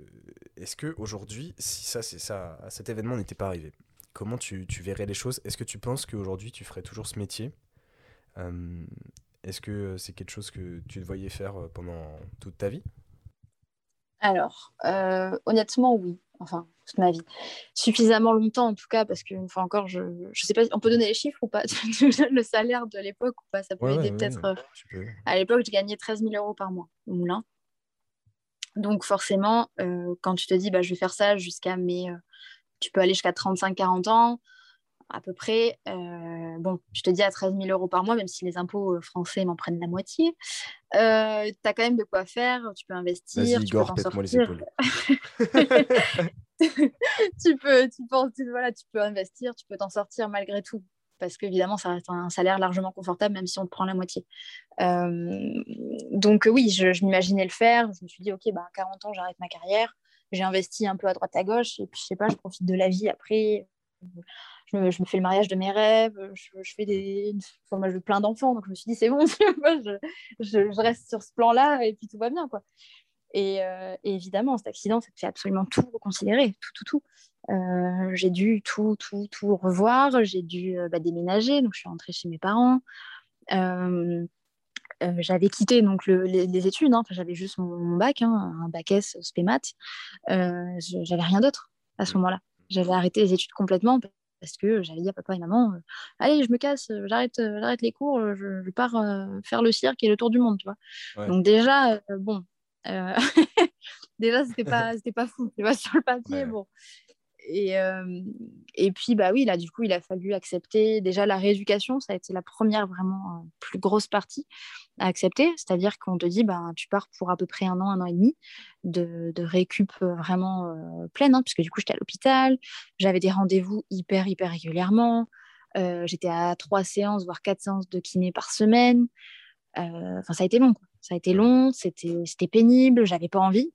est-ce que aujourd'hui, si ça, c'est ça, cet événement n'était pas arrivé, comment tu, tu verrais les choses? Est-ce que tu penses qu'aujourd'hui tu ferais toujours ce métier? Est-ce que c'est quelque chose que tu te voyais faire pendant toute ta vie? Alors, euh, honnêtement, oui. Enfin, toute ma vie. Suffisamment longtemps, en tout cas, parce qu'une fois encore, je ne sais pas, on peut donner les chiffres ou pas Le salaire de l'époque ou pas? Ça peut aider peut-être. Euh, à l'époque, je gagnais 13 000 euros par mois au moulin. Donc, forcément, euh, quand tu te dis, bah, je vais faire ça jusqu'à mes. tu peux aller jusqu'à 35-40 ans à peu près, euh, bon, je te dis à 13 000 euros par mois, même si les impôts euh, français m'en prennent la moitié, euh, tu as quand même de quoi faire, tu peux investir. tu peux t'en les épaules. tu, peux, tu, peux, voilà, tu peux investir, tu peux t'en sortir malgré tout. Parce qu'évidemment, ça reste un salaire largement confortable, même si on te prend la moitié. donc oui, je, m'imaginais le faire. Je me suis dit, OK, bah, à 40 ans, j'arrête ma carrière. J'ai investi un peu à droite à gauche. Et puis, je sais pas, je profite de la vie après je me, fais le mariage de mes rêves, je, fais des. Enfin, moi, je veux plein d'enfants, donc je me suis dit, c'est bon, je, je, reste sur ce plan-là et puis tout va bien. Quoi. Et, euh, évidemment, cet accident, ça te fait absolument tout reconsidérer, tout, tout, tout. Euh, j'ai dû tout, tout, tout revoir, j'ai dû euh, bah, déménager, donc je suis rentrée chez mes parents. j'avais quitté donc les, études, hein. j'avais juste mon, bac, hein, un bac S spémat. j'avais rien d'autre à ce moment-là. J'avais arrêté les études complètement parce que j'avais dit à papa et maman euh, allez je me casse euh, j'arrête euh, j'arrête les cours je, pars faire le cirque et le tour du monde tu vois. Donc déjà bon déjà c'était pas c'était pas fou tu vois sur le papier bon et, et puis bah oui là du coup il a fallu accepter déjà la rééducation ça a été la première vraiment plus grosse partie à accepter. C'est-à-dire qu'on te dit bah tu pars pour à peu près un an un an et demi de, récup vraiment pleine hein, puisque du coup j'étais à l'hôpital j'avais des rendez-vous hyper hyper régulièrement j'étais à trois séances voire quatre séances de kiné par semaine. Enfin ça a été long ça a été long c'était pénible j'avais pas envie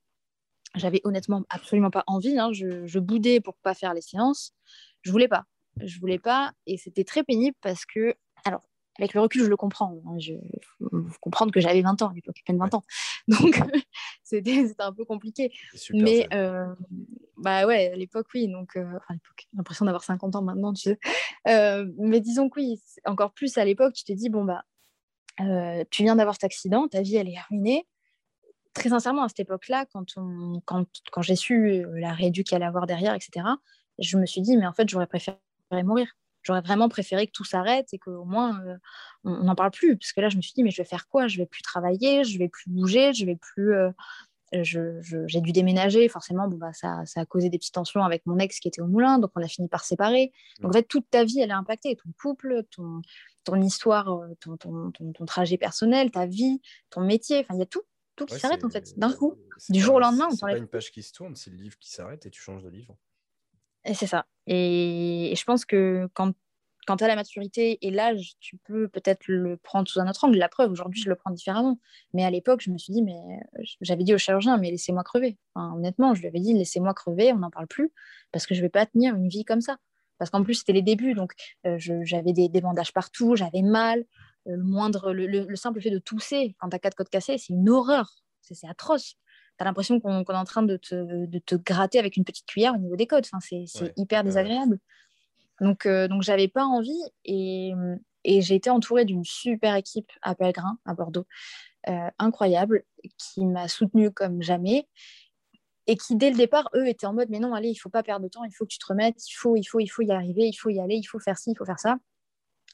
j'avais honnêtement absolument pas envie. Hein. Je, boudais pour pas faire les séances. Je voulais pas. Je voulais pas. Et c'était très pénible parce que, alors, avec le recul, je le comprends. Hein. Je faut comprendre que j'avais 20 ans à l'époque, peine 20 ans. Donc, c'était un peu compliqué. Mais, euh, bah ouais, à l'époque, oui. Donc, euh, enfin, j'ai l'impression d'avoir 50 ans maintenant, tu sais. Euh, mais disons que oui, encore plus à l'époque, tu te dis, bon, bah, tu viens d'avoir cet accident, ta vie, elle est ruinée très sincèrement, à cette époque-là, quand, quand, quand j'ai su euh, la rééduque qu'il allait avoir derrière, etc., je me suis dit, mais en fait, j'aurais préféré mourir. J'aurais vraiment préféré que tout s'arrête et qu'au moins, euh, on n'en parle plus. Parce que là, je me suis dit, mais je vais faire quoi? Je vais plus travailler, je vais plus bouger, je vais plus... Euh, j'ai dû déménager, forcément, bon, bah, ça, ça, a causé des petites tensions avec mon ex qui était au moulin, donc on a fini par séparer. Donc en fait, toute ta vie, elle est impactée, ton couple, ton, ton histoire, ton, ton, ton, trajet personnel, ta vie, ton métier, enfin, il y a tout tout qui s'arrête en fait, d'un coup, du jour au lendemain. C'est pas une page qui se tourne, c'est le livre qui s'arrête et tu changes de livre. Et c'est ça. Et... je pense que quand, quand tu as la maturité et l'âge, tu peux peut-être le prendre sous un autre angle. La preuve, aujourd'hui, je le prends différemment. Mais à l'époque, je me suis dit, mais j'avais dit au chirurgien, mais laissez-moi crever. honnêtement, je lui avais dit, laissez-moi crever, on n'en parle plus, parce que je ne vais pas tenir une vie comme ça. Parce qu'en plus, c'était les débuts, donc euh, j'avais des, des bandages partout, j'avais mal, le moindre, le, simple fait de tousser quand tu as quatre côtes cassées, c'est une horreur. C'est atroce. Tu as l'impression qu'on est en train de te, de te, gratter avec une petite cuillère au niveau des côtes. Enfin, c'est hyper désagréable. Donc, euh, donc j'avais pas envie et, et j'ai été entourée d'une super équipe à Pellegrin, à Bordeaux, euh, incroyable, qui m'a soutenue comme jamais et qui dès le départ, eux, étaient en mode mais non, allez, il faut pas perdre de temps, il faut que tu te remettes, il faut, il faut, il faut y arriver, il faut y aller, il faut faire ci, il faut faire ça.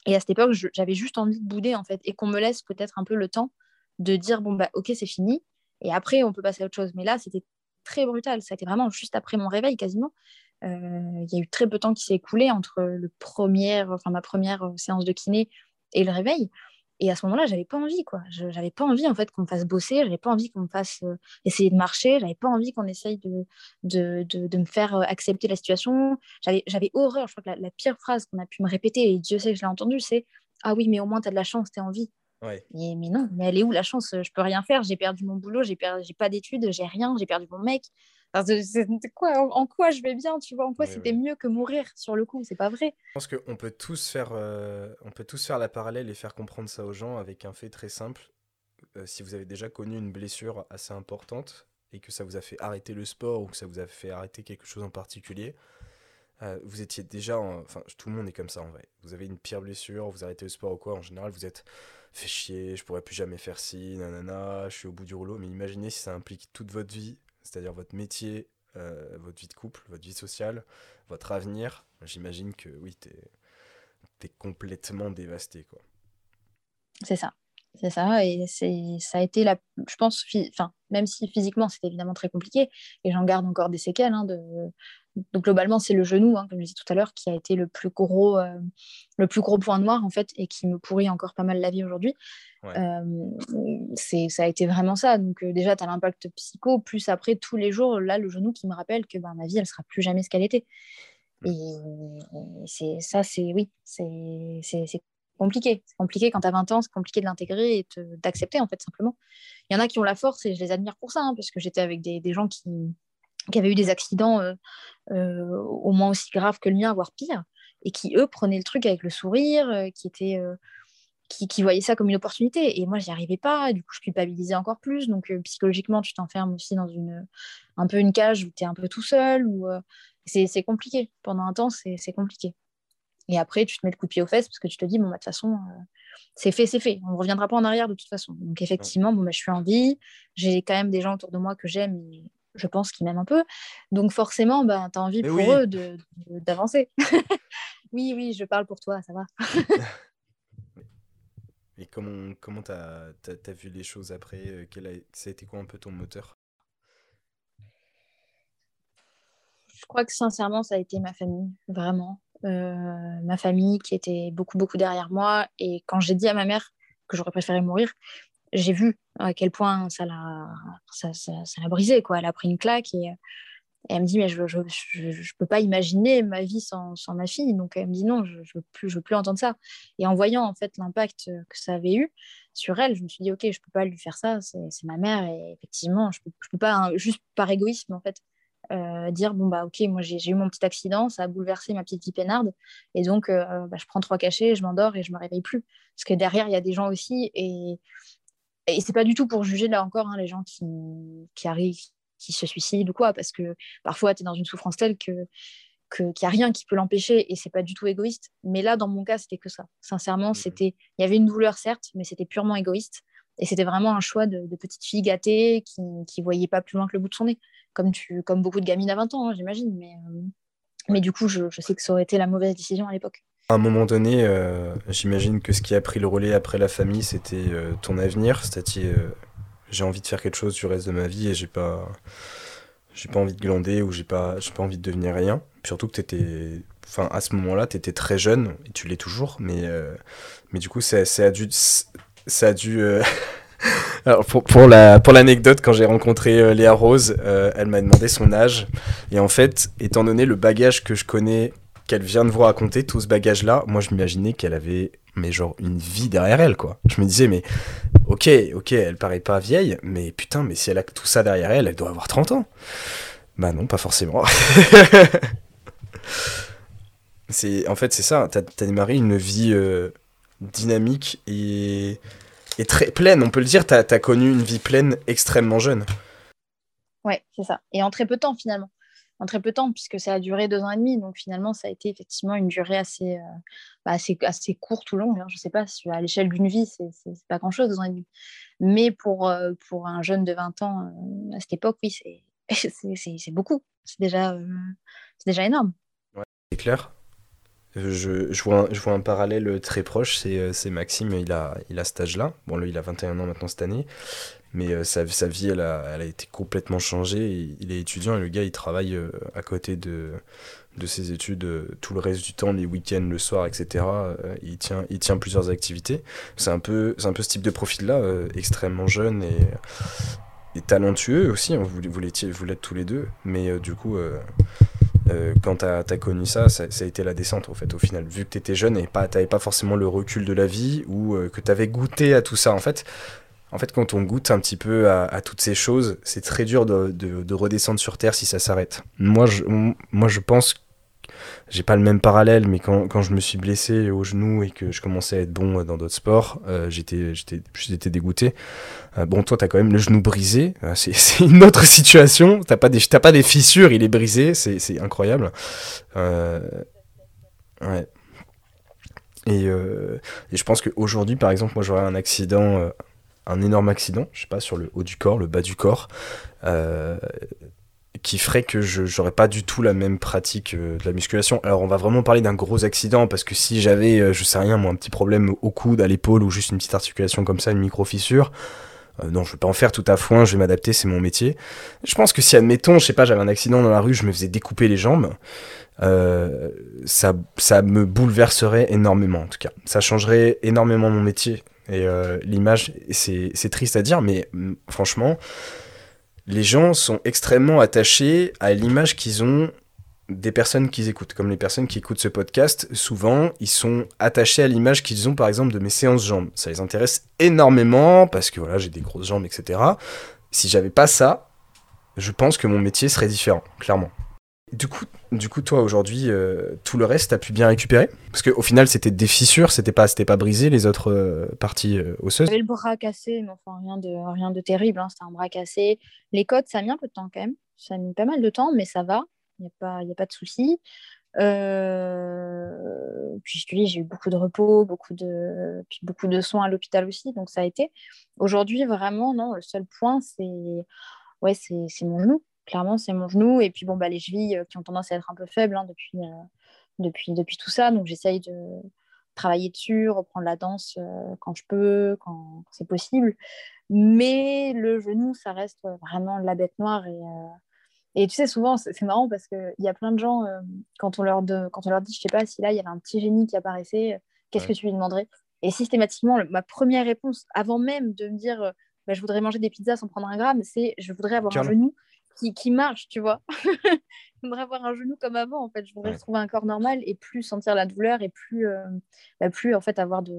Et à cette époque, j'avais juste envie de bouder, en fait, et qu'on me laisse peut-être un peu le temps de dire, bon, bah, ok, c'est fini, et après, on peut passer à autre chose. Mais là, c'était très brutal. Ça a été vraiment juste après mon réveil, quasiment. Euh, il y a eu très peu de temps qui s'est écoulé entre le premier, enfin, ma première euh, séance de kiné et le réveil. Et à ce moment-là, j'avais pas envie, quoi. J'avais pas envie, en fait, qu'on me fasse bosser. J'avais pas envie qu'on me fasse euh, essayer de marcher. J'avais pas envie qu'on essaye de, de, de, me faire euh, accepter la situation. J'avais horreur. Je crois que la, pire phrase qu'on a pu me répéter, et Dieu sait que je l'ai entendue, c'est Ah oui, mais au moins, tu as de la chance, tu es en vie. Mais, mais, non, mais elle est où la chance? Je peux rien faire, j'ai perdu mon boulot, j'ai j'ai pas d'études, j'ai rien, j'ai perdu mon mec. Quoi, en, quoi je vais bien, tu vois? En quoi c'était mieux que mourir sur le coup? C'est pas vrai. Je pense qu'on peut tous faire, euh, on peut tous faire la parallèle et faire comprendre ça aux gens avec un fait très simple. Euh, si vous avez déjà connu une blessure assez importante et que ça vous a fait arrêter le sport ou que ça vous a fait arrêter quelque chose en particulier, euh, vous étiez déjà, enfin tout le monde est comme ça en vrai. Vous avez une pire blessure, vous arrêtez le sport ou quoi, en général vous êtes fait chier, je pourrais plus jamais faire ci, nanana, je suis au bout du rouleau. Mais imaginez si ça implique toute votre vie, c'est-à-dire votre métier, euh, votre vie de couple, votre vie sociale, votre avenir. J'imagine que oui, t'es es complètement dévasté quoi. C'est ça. C'est ça, et ça a été la, je pense, même si physiquement c'était évidemment très compliqué, et j'en garde encore des séquelles. Hein. Donc globalement, c'est le genou, hein, comme je disais tout à l'heure, qui a été le plus gros, euh, le plus gros point noir en fait, et qui me pourrit encore pas mal la vie aujourd'hui. Euh, c'est, ça a été vraiment ça. Donc euh, déjà, tu as l'impact psycho, plus après tous les jours, là, le genou qui me rappelle que bah, ma vie, elle sera plus jamais ce qu'elle était. Mmh. Et, c'est ça, c'est oui, c'est, c'est, c'est compliqué. C'est compliqué quand tu as 20 ans, c'est compliqué de l'intégrer et d'accepter, en fait, simplement. Il y en a qui ont la force et je les admire pour ça, hein, parce que j'étais avec des, des gens qui, qui, avaient eu des accidents euh, euh, au moins aussi graves que le mien, voire pire, et qui, eux, prenaient le truc avec le sourire, euh, qui étaient. Qui, qui, voyaient ça comme une opportunité. Et moi, j'y arrivais pas. Et du coup, je culpabilisais encore plus. Donc, psychologiquement, tu t'enfermes aussi dans une, un peu une cage où tu es un peu tout seul. Ou, c'est compliqué. Pendant un temps, c'est compliqué. Et après, tu te mets le coup de pied aux fesses parce que tu te dis, bon, bah, de toute façon, euh, c'est fait, c'est fait. On ne reviendra pas en arrière de toute façon. Donc, effectivement, bon, bah, je suis en vie. J'ai quand même des gens autour de moi que j'aime et je pense qu'ils m'aiment un peu. Donc, forcément, bah, tu as envie pour eux d'avancer. oui, oui, je parle pour toi, ça va. et comment comment tu as, vu les choses après euh, quel a, Ça a été quoi un peu ton moteur? Je crois que sincèrement, ça a été ma famille, vraiment. Euh, ma famille qui était beaucoup, beaucoup derrière moi. Et quand j'ai dit à ma mère que j'aurais préféré mourir, j'ai vu à quel point ça l'a ça, ça, ça brisé. Quoi. Elle a pris une claque et, elle me dit, mais je ne je, je, peux pas imaginer ma vie sans, sans, ma fille. Donc elle me dit, non, je ne veux, plus, je veux plus entendre ça. Et en voyant en fait l'impact que ça avait eu sur elle, je me suis dit, ok, je ne peux pas lui faire ça, c'est ma mère. Et effectivement, je ne peux, peux pas, hein, juste par égoïsme en fait, euh, dire bon bah ok moi j'ai eu mon petit accident ça a bouleversé ma petite vie peinarde et donc euh, bah, je prends trois cachets je m'endors et je me réveille plus parce que derrière il y a des gens aussi et et c'est pas du tout pour juger là encore hein, les gens qui, qui arrivent qui se suicident ou quoi parce que parfois tu es dans une souffrance telle que qu'il n'y a rien qui peut l'empêcher et c'est pas du tout égoïste mais là dans mon cas c'était que ça sincèrement mmh c'était il y avait une douleur certes mais c'était purement égoïste et c'était vraiment un choix de, petite fille gâtée qui ne voyait pas plus loin que le bout de son nez, comme, tu, comme beaucoup de gamines à 20 ans, hein, j'imagine. Mais, euh, mais du coup, je, sais que ça aurait été la mauvaise décision à l'époque. À un moment donné, euh, j'imagine que ce qui a pris le relais après la famille, c'était euh, ton avenir. C'est-à-dire, j'ai envie de faire quelque chose du reste de ma vie et j'ai pas, j'ai pas envie de glander ou j'ai pas, j'ai pas envie de devenir rien. Surtout que t'étais, enfin, à ce moment-là, tu étais très jeune et tu l'es toujours, mais, mais du coup, ça, a dû ça a dû. Euh, alors pour, pour, la, pour l'anecdote, quand j'ai rencontré euh, Léa Rose, euh, elle m'a demandé son âge. Et en fait, étant donné le bagage que je connais, qu'elle vient de vous raconter, tout ce bagage-là, moi je m'imaginais qu'elle avait mais genre une vie derrière elle, quoi. Je me disais, mais ok, ok, elle paraît pas vieille, mais putain, mais si elle a tout ça derrière elle, elle doit avoir 30 ans. Bah non, pas forcément. c'est, en fait, c'est ça, t'as, as démarré une vie dynamique et, et, très pleine. On peut le dire, tu as, connu une vie pleine extrêmement jeune. Ouais, c'est ça. Et en très peu de temps finalement. En très peu de temps, puisque ça a duré deux ans et demi. Donc finalement, ça a été effectivement une durée assez, euh, bah, assez, assez, courte ou longue. Hein. Je sais pas, à l'échelle d'une vie, c'est pas grand-chose, deux ans et demi. Mais pour, euh, pour un jeune de 20 ans euh, à cette époque, oui, c'est beaucoup. C'est déjà, déjà énorme. C'est clair. Je, je, vois un, je vois un parallèle très proche, c'est Maxime, il a, il a cet âge-là. Bon, lui, il a 21 ans maintenant cette année, mais euh, sa, vie, elle a, été complètement changée. Il est étudiant et le gars, il travaille euh, à côté de, ses études tout le reste du temps, les week-ends, le soir, etc. il, tient, plusieurs activités. C'est un, peu, un peu ce type de profil-là, extrêmement jeune et, talentueux aussi. Hein. vous, vous l'êtes tous les deux, mais du coup euh, quand tu as, connu ça, ça, a été la descente au fait, au final. Vu que tu étais jeune et tu n'avais pas forcément le recul de la vie ou euh, que tu avais goûté à tout ça. En fait, en fait, quand on goûte un petit peu à, toutes ces choses, c'est très dur de, de, redescendre sur Terre si ça s'arrête. Moi je, moi, je pense j'ai pas le même parallèle, mais quand, je me suis blessé au genou et que je commençais à être bon dans d'autres sports, euh, j'étais, dégoûté. Euh, bon, toi, t'as quand même le genou brisé. Euh, c'est, une autre situation. T'as pas des, pas des fissures, il est brisé. C'est, incroyable. ouais. Et, et, je pense qu'aujourd'hui, par exemple, moi, j'aurais un accident, un énorme accident, je sais pas, sur le haut du corps, le bas du corps qui ferait que je j'aurais pas du tout la même pratique euh, de la musculation. Alors on va vraiment parler d'un gros accident parce que si j'avais, euh, je sais rien, moi un petit problème au coude, à l'épaule ou juste une petite articulation comme ça, une micro fissure, euh, non, je vais pas en faire tout à foin, je vais m'adapter, c'est mon métier. Je pense que si admettons, je sais pas, j'avais un accident dans la rue, je me faisais découper les jambes, ça ça me bouleverserait énormément en tout cas. Ça changerait énormément mon métier et l'image, c'est c'est triste à dire, mais mm, franchement les gens sont extrêmement attachés à l'image qu'ils ont des personnes qu'ils écoutent. Comme les personnes qui écoutent ce podcast, souvent, ils sont attachés à l'image qu'ils ont, par exemple, de mes séances jambes. Ça les intéresse énormément parce que voilà, j'ai des grosses jambes, etc. Si j'avais pas ça, je pense que mon métier serait différent, clairement. Du coup, du coup, toi aujourd'hui, euh, tout le reste, t'as pu bien récupérer? Parce qu'au final, c'était des fissures, c'était pas, pas brisé les autres euh, parties euh, osseuses? J'avais le bras cassé, mais enfin rien de, rien de terrible. Hein, c'était un bras cassé. Les côtes, ça a mis un peu de temps quand même. Ça a mis pas mal de temps, mais ça va. Il n'y a pas, a pas de souci. puis je te dis, j'ai eu beaucoup de repos, beaucoup de, puis beaucoup de soins à l'hôpital aussi, donc ça a été. Aujourd'hui, vraiment, non. Le seul point, c'est, ouais, c'est mon genou clairement, c'est mon genou. Et puis, bon, bah, les chevilles euh, qui ont tendance à être un peu faibles hein, depuis, euh, depuis, depuis tout ça. Donc, j'essaye de travailler dessus, reprendre la danse euh, quand je peux, quand, c'est possible. Mais le genou, ça reste vraiment la bête noire. Et, et tu sais, souvent, c'est marrant parce qu'il y a plein de gens, quand, on leur de, quand on leur dit, je sais pas, si là, il y avait un petit génie qui apparaissait, qu'est-ce que tu lui demanderais? Et systématiquement, ma première réponse, avant même de me dire, bah, je voudrais manger des pizzas sans prendre un gramme, c'est je voudrais avoir un genou qui, qui marche, tu vois. je voudrais avoir un genou comme avant, en fait. Je voudrais retrouver un corps normal et plus sentir la douleur et plus, euh, bah, plus en fait, avoir de,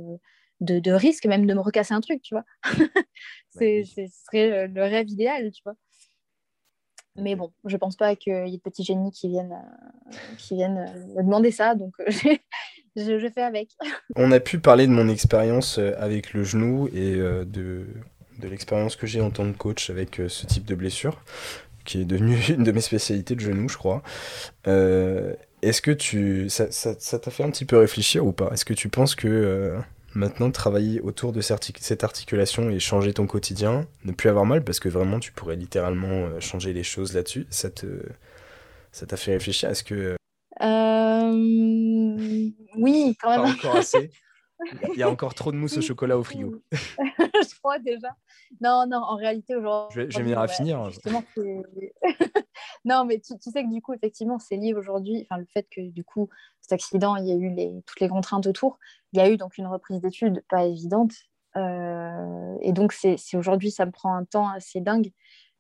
de, de, risque, même de me recasser un truc, tu vois. c'est, ce serait euh, le rêve idéal, tu vois. Mais bon, je pense pas qu'il y ait de petits génies qui viennent, euh, qui viennent me demander ça, donc je, je, fais avec. On a pu parler de mon expérience avec le genou et de, de l'expérience que j'ai en tant que coach avec ce type de blessure qui est devenue une de mes spécialités de genou, je crois. Euh, est-ce que tu ça, t'a fait un petit peu réfléchir ou pas? Est-ce que tu penses que euh, maintenant travailler autour de cette articulation et changer ton quotidien, ne plus avoir mal, parce que vraiment tu pourrais littéralement euh, changer les choses là-dessus, ça te ça t'a fait réfléchir? Est-ce que oui, quand même. Pas encore assez. Il y a encore trop de mousse au chocolat au frigo. je crois déjà. Non, non, en réalité, aujourd'hui. Je vais, venir à finir. non, mais tu, sais que du coup, effectivement, c'est lié aujourd'hui. Enfin, le fait que du coup, cet accident, il y a eu les, toutes les contraintes autour. Il y a eu donc une reprise d'études pas évidente. Euh, et donc, c'est aujourd'hui, ça me prend un temps assez dingue.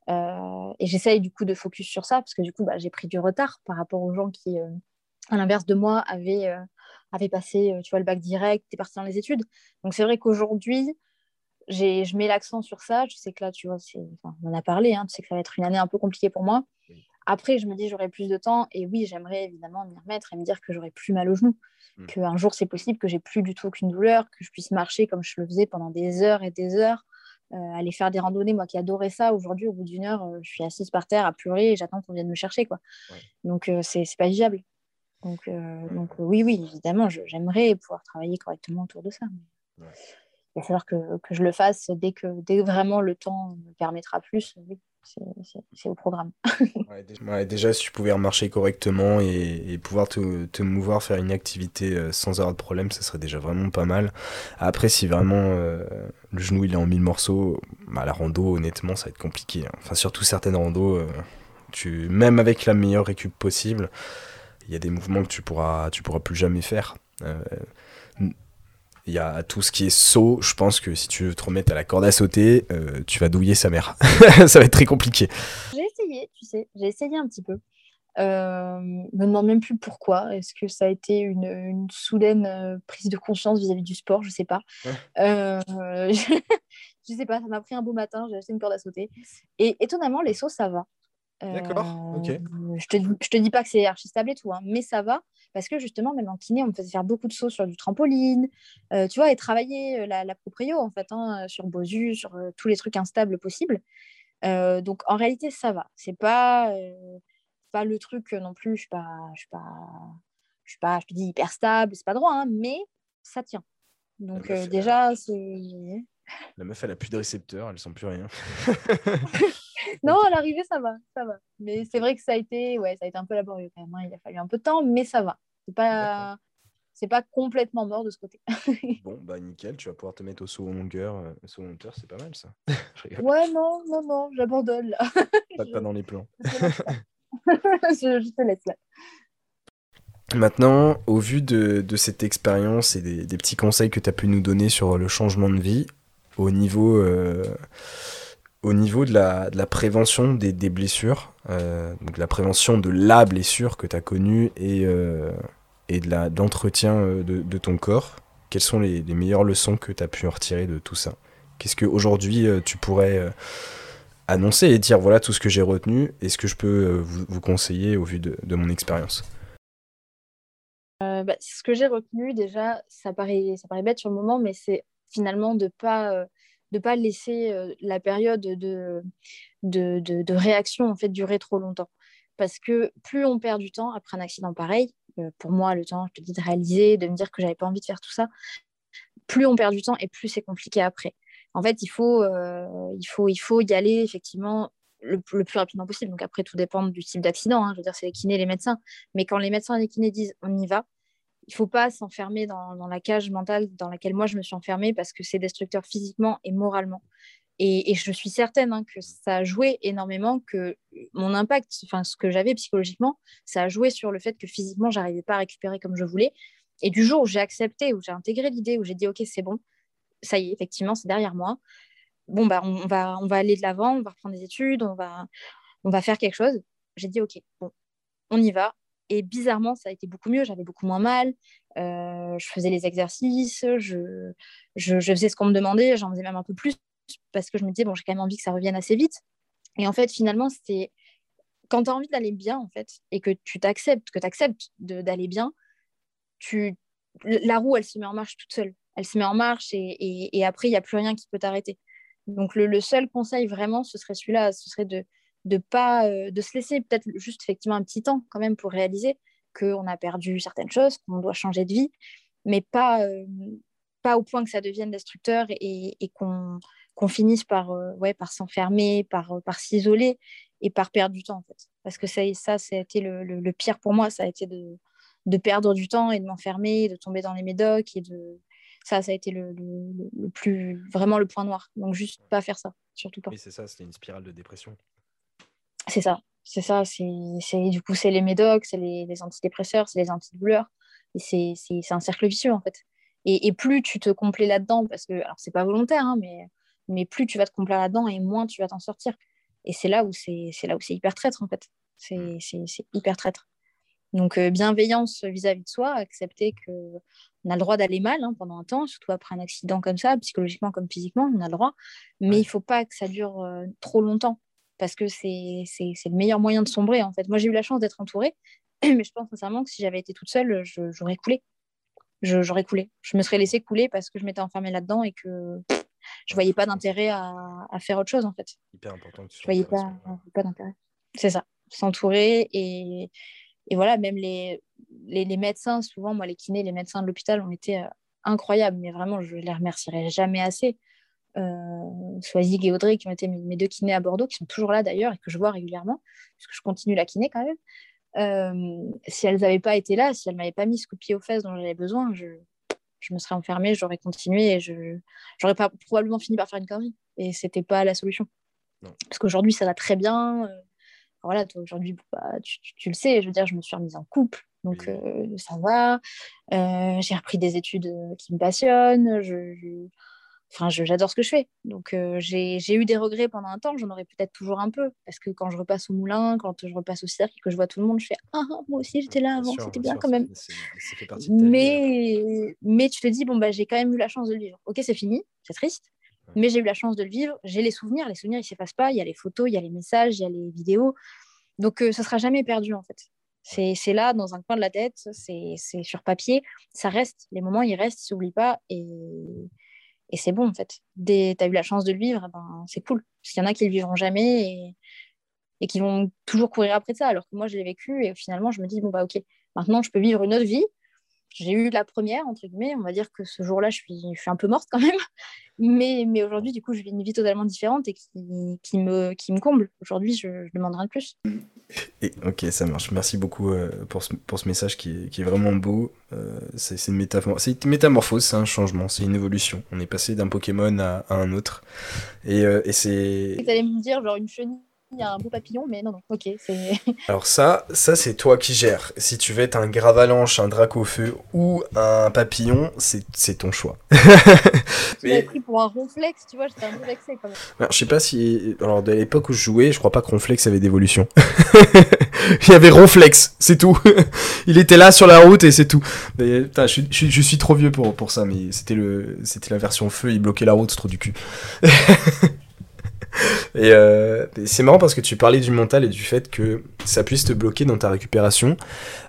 Euh, et j'essaye du coup de focus sur ça parce que du coup, bah, j'ai pris du retard par rapport aux gens qui, euh, à l'inverse de moi, avaient avait passé euh, tu vois, le bac direct, tu es parti dans les études. Donc c'est vrai qu'aujourd'hui, je mets l'accent sur ça. Je sais que là, tu vois, enfin, on en a parlé, hein, tu sais que ça va être une année un peu compliquée pour moi. Après, je me dis, j'aurai plus de temps. Et oui, j'aimerais évidemment m'y remettre et me dire que j'aurai plus mal au genou. Mm. Qu'un jour, c'est possible que j'ai plus du tout aucune douleur, que je puisse marcher comme je le faisais pendant des heures et des heures, euh, aller faire des randonnées. Moi qui adorais ça, aujourd'hui, au bout d'une heure, euh, je suis assise par terre à pleurer et j'attends qu'on vienne me chercher. Quoi. Donc, c'est pas viable. Donc, euh, donc oui, oui, évidemment, j'aimerais pouvoir travailler correctement autour de ça. Il va falloir que, que, je le fasse dès que, dès vraiment le temps me permettra plus. Oui, c'est au programme. déjà, si tu pouvais marcher correctement et, pouvoir te, te, mouvoir, faire une activité euh, sans avoir de problème, ça serait déjà vraiment pas mal. Après, si vraiment euh, le genou il est en mille morceaux, bah, la rando, honnêtement, ça va être compliqué. Hein. Enfin, surtout certaines randos, tu, même avec la meilleure récup possible, il y a des mouvements que tu pourras, tu pourras plus jamais faire. Euh, il y a tout ce qui est saut. Je pense que si tu veux te remettre à la corde à sauter, euh, tu vas douiller sa mère. ça va être très compliqué. J'ai essayé, tu sais, j'ai essayé un petit peu. Euh, me demande même plus pourquoi. Est-ce que ça a été une, une soudaine euh, prise de conscience vis-à-vis du sport? Je sais pas. Euh, je... sais pas, ça m'a pris un beau matin, j'ai acheté une corde à sauter. Et étonnamment, les sauts, ça va. D'accord, ok. Je te, je te dis pas que c'est archi stable et tout, hein, mais ça va parce que justement, même en kiné, on me faisait faire beaucoup de sauts sur du trampoline, tu vois, et travailler la, la proprio en fait, hein, sur Bosu, sur tous les trucs instables possibles. donc en réalité, ça va. C'est pas pas le truc non plus, je suis pas, je suis pas, je suis pas, je te dis hyper stable, c'est pas droit, hein, mais ça tient. Donc euh, déjà, c'est. La meuf, elle a plus de récepteurs, elle sent plus rien. non, à l'arrivée, ça va, ça va. Mais c'est vrai que ça a été, ouais, ça a été un peu laborieux quand même. Hein. Il a fallu un peu de temps, mais ça va. C'est pas, c'est pas complètement mort de ce côté. bon, bah nickel, tu vas pouvoir te mettre au saut en longueur, euh, saut en hauteur, c'est pas mal ça. ouais, non, non, non, j'abandonne là. pas, pas dans les plans. je, te laisse là. Maintenant, au vu de, cette expérience et des, petits conseils que tu as pu nous donner sur le changement de vie, au niveau, euh, au niveau de, la, prévention des, blessures, euh, donc la prévention de la blessure que tu as connue et, euh, et de l'entretien de, ton corps, quelles sont les, meilleures leçons que tu as pu en retirer de tout ça? Qu'est-ce qu'aujourd'hui tu pourrais annoncer et dire voilà tout ce que j'ai retenu et ce que je peux euh, vous, conseiller au vu de, mon expérience? Euh, bah, Ce que j'ai retenu déjà, ça paraît, ça paraît bête sur le moment, mais c'est finalement de pas, euh, de pas laisser la période de, de, de, réaction en fait, durer trop longtemps. Parce que plus on perd du temps après un accident pareil, pour moi, le temps, je te dis, de réaliser, de me dire que j'avais pas envie de faire tout ça, plus on perd du temps et plus c'est compliqué après en fait, il faut, euh, il faut, il faut y aller effectivement le, plus rapidement possible. Donc après, tout dépend du type d'accident. Hein. Je veux dire, c'est les kinés, les médecins. Mais quand les médecins et les kinés disent on y va, il faut pas s'enfermer dans, la cage mentale dans laquelle moi je me suis enfermée parce que c'est destructeur physiquement et moralement. Et, je suis certaine hein, que ça a joué énormément, que mon impact, enfin ce que j'avais psychologiquement, ça a joué sur le fait que physiquement, j'arrivais pas à récupérer comme je voulais. Et du jour où j'ai accepté, où j'ai intégré l'idée, où j'ai dit ok, c'est bon, ça y est, effectivement, c'est derrière moi. Bon, bah, on, va, on va aller de l'avant, on va reprendre des études, on va, on va faire quelque chose. J'ai dit, OK, on y va. Et bizarrement, ça a été beaucoup mieux, j'avais beaucoup moins mal. Euh, je faisais les exercices, je, faisais ce qu'on me demandait, j'en faisais même un peu plus parce que je me disais, bon, j'ai quand même envie que ça revienne assez vite. Et en fait, finalement, c'était quand tu as envie d'aller bien, en fait, et que tu t'acceptes, que tu d'aller bien, tu... la roue, elle se met en marche toute seule elle se met en marche et, après, il n'y a plus rien qui peut t'arrêter. Donc, le, seul conseil vraiment, ce serait celui-là, ce serait de, de, pas, euh, de se laisser peut-être juste effectivement un petit temps quand même pour réaliser qu'on a perdu certaines choses, qu'on doit changer de vie, mais pas, euh, pas au point que ça devienne destructeur et, qu'on finisse par, euh, ouais, par s'enfermer, par, par s'isoler et par perdre du temps en fait. Parce que ça, ça, a été le, le, pire pour moi, ça a été de, de perdre du temps et de m'enfermer, de tomber dans les médocs et de, ça, ça a été le, plus, vraiment le point noir. Donc, juste pas faire ça, surtout pas. Oui, c'est ça, c'était une spirale de dépression. C'est ça, c'est ça. C'est, du coup, c'est les médocs, c'est les, antidépresseurs, c'est les antidouleurs. Et c'est, un cercle vicieux, en fait. Et, plus tu te complais là-dedans, parce que, alors, c'est pas volontaire, hein, mais, mais plus tu vas te complaire là-dedans et moins tu vas t'en sortir. Et c'est là où c'est, c'est là où c'est hyper traître, en fait. C'est, mm. hyper traître. Donc, euh, bienveillance vis-à-vis de soi, accepter qu'on a le droit d'aller mal hein, pendant un temps, surtout après un accident comme ça, psychologiquement comme physiquement, on a le droit. Mais il ne faut pas que ça dure euh, trop longtemps, parce que c'est le meilleur moyen de sombrer, en fait. Moi, j'ai eu la chance d'être entourée, mais je pense sincèrement que si j'avais été toute seule, j'aurais coulé. J'aurais coulé. Je me serais laissée couler parce que je m'étais enfermée là-dedans et que je ne voyais pas d'intérêt à, faire autre chose, en fait. Hyper important que tu Je voyais pas, pas d'intérêt. C'est ça. S'entourer et et voilà, même les, les, médecins, souvent, moi, les kinés, les médecins de l'hôpital ont été euh, incroyables, mais vraiment, je les remercierai jamais assez. Euh, Soisig et Audrey, qui ont été mes, deux kinés à Bordeaux, qui sont toujours là d'ailleurs et que je vois régulièrement, puisque je continue la kiné quand même. Euh, si elles n'avaient pas été là, si elles ne m'avaient pas mis ce coup de pied aux fesses dont j'avais besoin, je, je, me serais enfermée, j'aurais continué et je j'aurais probablement fini par faire une connerie. Et c'était pas la solution. Parce qu'aujourd'hui, ça va très bien. Euh, voilà, toi aujourd'hui, bah, tu, le sais, je veux dire, je me suis remise en couple, donc euh, ça va. Euh, j'ai repris des études qui me passionnent. Je, Enfin, j'adore ce que je fais. Donc, euh, j'ai eu des regrets pendant un temps. J'en aurais peut-être toujours un peu. Parce que quand je repasse au moulin, quand je repasse au cirque et que je vois tout le monde, je fais Ah, moi aussi, j'étais là avant. C'était bien, quand même. mais, mais tu te dis Bon, bah, j'ai quand même eu la chance de le vivre. Ok, c'est fini. C'est triste. Mais j'ai eu la chance de le vivre. J'ai les souvenirs. Les souvenirs, ils ne s'effacent pas. Il y a les photos, il y a les messages, il y a les vidéos. Donc, euh, ça ne sera jamais perdu, en fait. C'est là, dans un coin de la tête. C'est sur papier. Ça reste. Les moments, ils restent, ils ne s'oublient pas. Et et c'est bon, en fait. Dès tu as eu la chance de le vivre, ben, c'est cool. Parce qu'il y en a qui le vivront jamais et, et qui vont toujours courir après ça. Alors que moi, je l'ai vécu et finalement, je me dis, bon, bah, ok, maintenant, je peux vivre une autre vie. J'ai eu la première, entre guillemets. On va dire que ce jour-là, je suis, je suis un peu morte quand même. Mais, mais aujourd'hui, du coup, je vis une vie totalement différente et qui, qui, me, qui me comble. Aujourd'hui, je, je demande rien de plus. Et, ok, ça marche. Merci beaucoup euh, pour, ce, pour ce message qui est, qui est vraiment beau. Euh, c'est une, une, métamorphose, c'est un changement, c'est une évolution. On est passé d'un Pokémon à, à, un autre. Et, euh, et c'est. Vous allez me dire, genre une chenille il y a un beau papillon, mais non, non, ok. Alors ça, ça c'est toi qui gères. Si tu veux être un gravalanche, un drac au feu ou un papillon, c'est ton choix. Tu mais... pris pour un ronflex, tu vois, j'étais un peu vexé quand même. Alors, je sais pas si... Alors, de l'époque où je jouais, je crois pas que ronflex avait d'évolution. il y avait ronflex, c'est tout. il était là sur la route et c'est tout. Mais, putain, je, je, je, suis trop vieux pour, pour ça, mais c'était le c'était la version feu, il bloquait la route, c'est trop du cul. Euh, et c'est marrant parce que tu parlais du mental et du fait que ça puisse te bloquer dans ta récupération.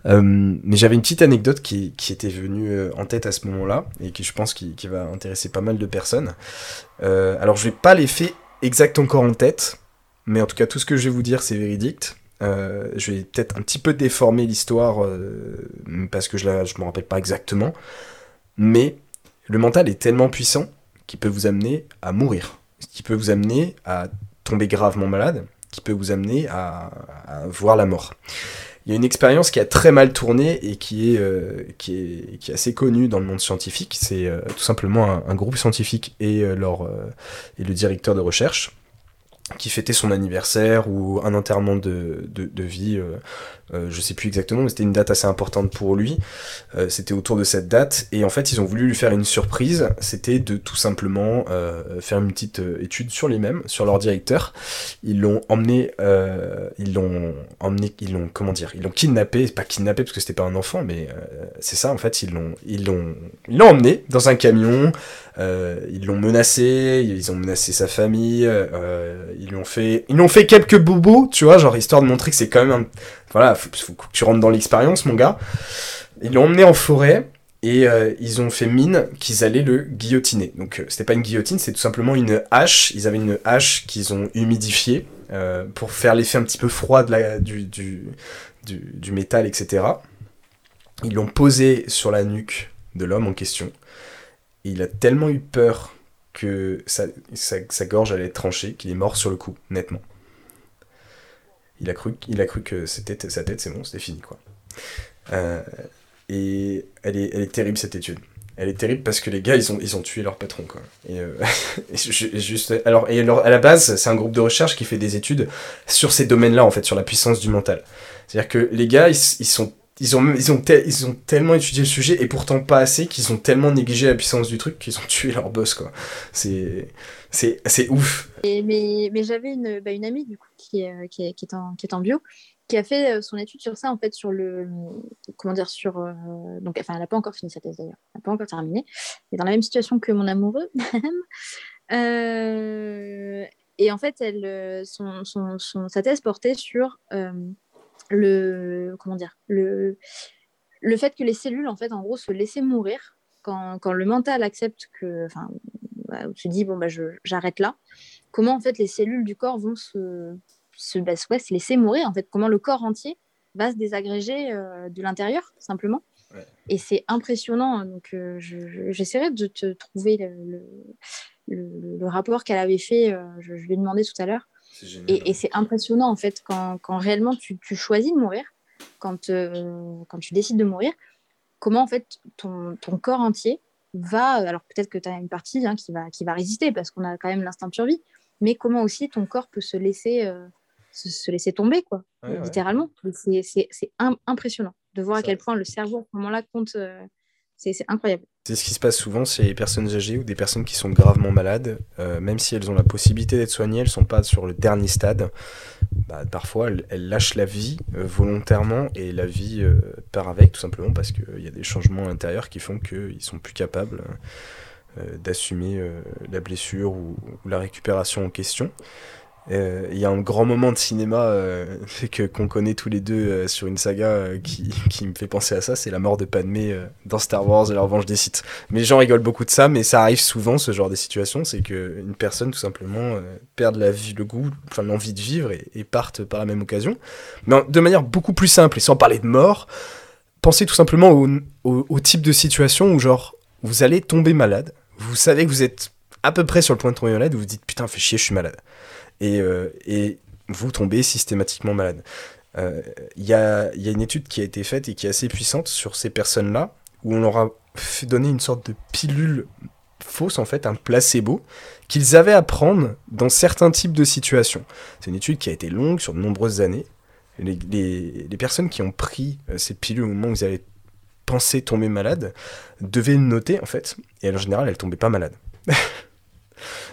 Euh, mais j'avais une petite anecdote qui, était venue euh, en tête à ce moment-là et qui je pense qui, va intéresser pas mal de personnes. alors je vais pas les faits exacts encore en tête, mais en tout cas tout ce que je vais vous dire c'est véridique. je vais peut-être un petit peu déformer l'histoire parce que je ne je me rappelle pas exactement. Mais le mental est tellement puissant qu'il peut vous amener à mourir qui peut vous amener à tomber gravement malade, qui peut vous amener à, voir la mort. Il y a une expérience qui a très mal tourné et qui est, euh, qui est, qui est assez connue dans le monde scientifique. C'est euh, tout simplement un, groupe scientifique et, euh, leur, et le directeur de recherche qui fêtait son anniversaire ou un enterrement de, de vie euh, je sais plus exactement, mais c'était une date assez importante pour lui. Euh, c'était autour de cette date. Et en fait, ils ont voulu lui faire une surprise. C'était de tout simplement euh, faire une petite étude sur les mêmes, sur leur directeur. Ils l'ont emmené, ils l'ont emmené, ils l'ont, comment dire, ils l'ont kidnappé, pas kidnappé parce que c'était pas un enfant, mais c'est ça en fait. Ils l'ont, ils l'ont, ils l'ont emmené dans un camion. ils l'ont menacé, ils ont menacé sa famille. ils lui ont fait, ils l'ont fait quelques bobos, tu vois, genre histoire de montrer que c'est quand même un voilà, faut, faut que tu rentres dans l'expérience, mon gars. Ils l'ont emmené en forêt et euh, ils ont fait mine qu'ils allaient le guillotiner. Donc euh, c'était pas une guillotine, c'est tout simplement une hache. Ils avaient une hache qu'ils ont humidifiée euh, pour faire l'effet un petit peu froid de la, du, du, du, métal, etc. Ils l'ont posé sur la nuque de l'homme en question. Il a tellement eu peur que sa, sa gorge allait être tranchée qu'il est mort sur le coup, nettement il a cru, a cru que c'était sa tête, c'est bon, c'était fini, quoi. Euh, et elle est, elle est terrible, cette étude. Elle est terrible parce que les gars, ils ont, ils ont tué leur patron, quoi. Et, euh, juste, alors, et à la base, c'est un groupe de recherche qui fait des études sur ces domaines-là, en fait, sur la puissance du mental. C'est-à-dire que les gars, ils sont ils ont, ils, ont ils ont tellement étudié le sujet et pourtant pas assez qu'ils ont tellement négligé la puissance du truc qu'ils ont tué leur boss quoi. C'est c'est ouf. Mais mais j'avais une, bah, une amie du coup qui est, qui, est, en, qui est en bio qui a fait euh, son étude sur ça en fait sur le comment dire sur euh, donc enfin elle n'a pas encore fini sa thèse d'ailleurs elle n'a pas encore terminé elle est dans la même situation que mon amoureux euh, et en fait elle son, son, son, sa thèse portait sur le comment dire le le fait que les cellules en fait en gros se laissaient mourir quand, quand le mental accepte que enfin bah, tu dis bon bah j'arrête là comment en fait les cellules du corps vont se se, bah, se laisser mourir en fait comment le corps entier va se désagréger euh, de l'intérieur simplement. Et c'est impressionnant donc euh, j'essaierai de te trouver le, le, le, rapport qu'elle avait fait euh, je, je, lui ai demandé tout à l'heure et, c'est impressionnant, en fait, quand, quand réellement tu, tu, choisis de mourir, quand, euh, quand tu décides de mourir, comment, en fait, ton, ton corps entier va. Alors, peut-être que tu as une partie hein, qui, va, qui va résister parce qu'on a quand même l'instinct de survie, mais comment aussi ton corps peut se laisser, euh, se, laisser tomber, quoi, littéralement. C'est impressionnant de voir à quel point le cerveau, à ce moment-là, compte. Euh, C'est incroyable. C'est ce qui se passe souvent, c'est les personnes âgées ou des personnes qui sont gravement malades, euh, même si elles ont la possibilité d'être soignées, elles sont pas sur le dernier stade. Bah, parfois, elles, lâchent la vie euh, volontairement et la vie euh, part avec, tout simplement parce qu'il y a des changements intérieurs qui font qu'ils sont plus capables d'assumer la blessure ou, la récupération en question. Euh, il y a un grand moment de cinéma euh, que qu'on connaît tous les deux euh, sur une saga qui, qui, me fait penser à ça, c'est la mort de Padmé dans Star Wars et la revanche des Sith. Mais les gens rigolent beaucoup de ça, mais ça arrive souvent ce genre de situation, c'est que une personne tout simplement perde la vie, le goût, enfin l'envie de vivre et, et parte par la même occasion, mais de manière beaucoup plus simple et sans parler de mort. Pensez tout simplement au type de situation où genre vous allez tomber malade, vous savez que vous êtes à peu près sur le point de tomber malade, vous vous dites putain fais chier je suis malade et, euh, et vous tombez systématiquement malade. Il euh, y, a, y, a, une étude qui a été faite et qui est assez puissante sur ces personnes-là, où on leur a fait donner une sorte de pilule fausse, en fait, un placebo, qu'ils avaient à prendre dans certains types de situations. C'est une étude qui a été longue sur de nombreuses années. Les, les, personnes qui ont pris euh, ces pilules au moment où ils avaient pensé tomber malade devaient noter, en fait, et en général, elles tombaient pas malades.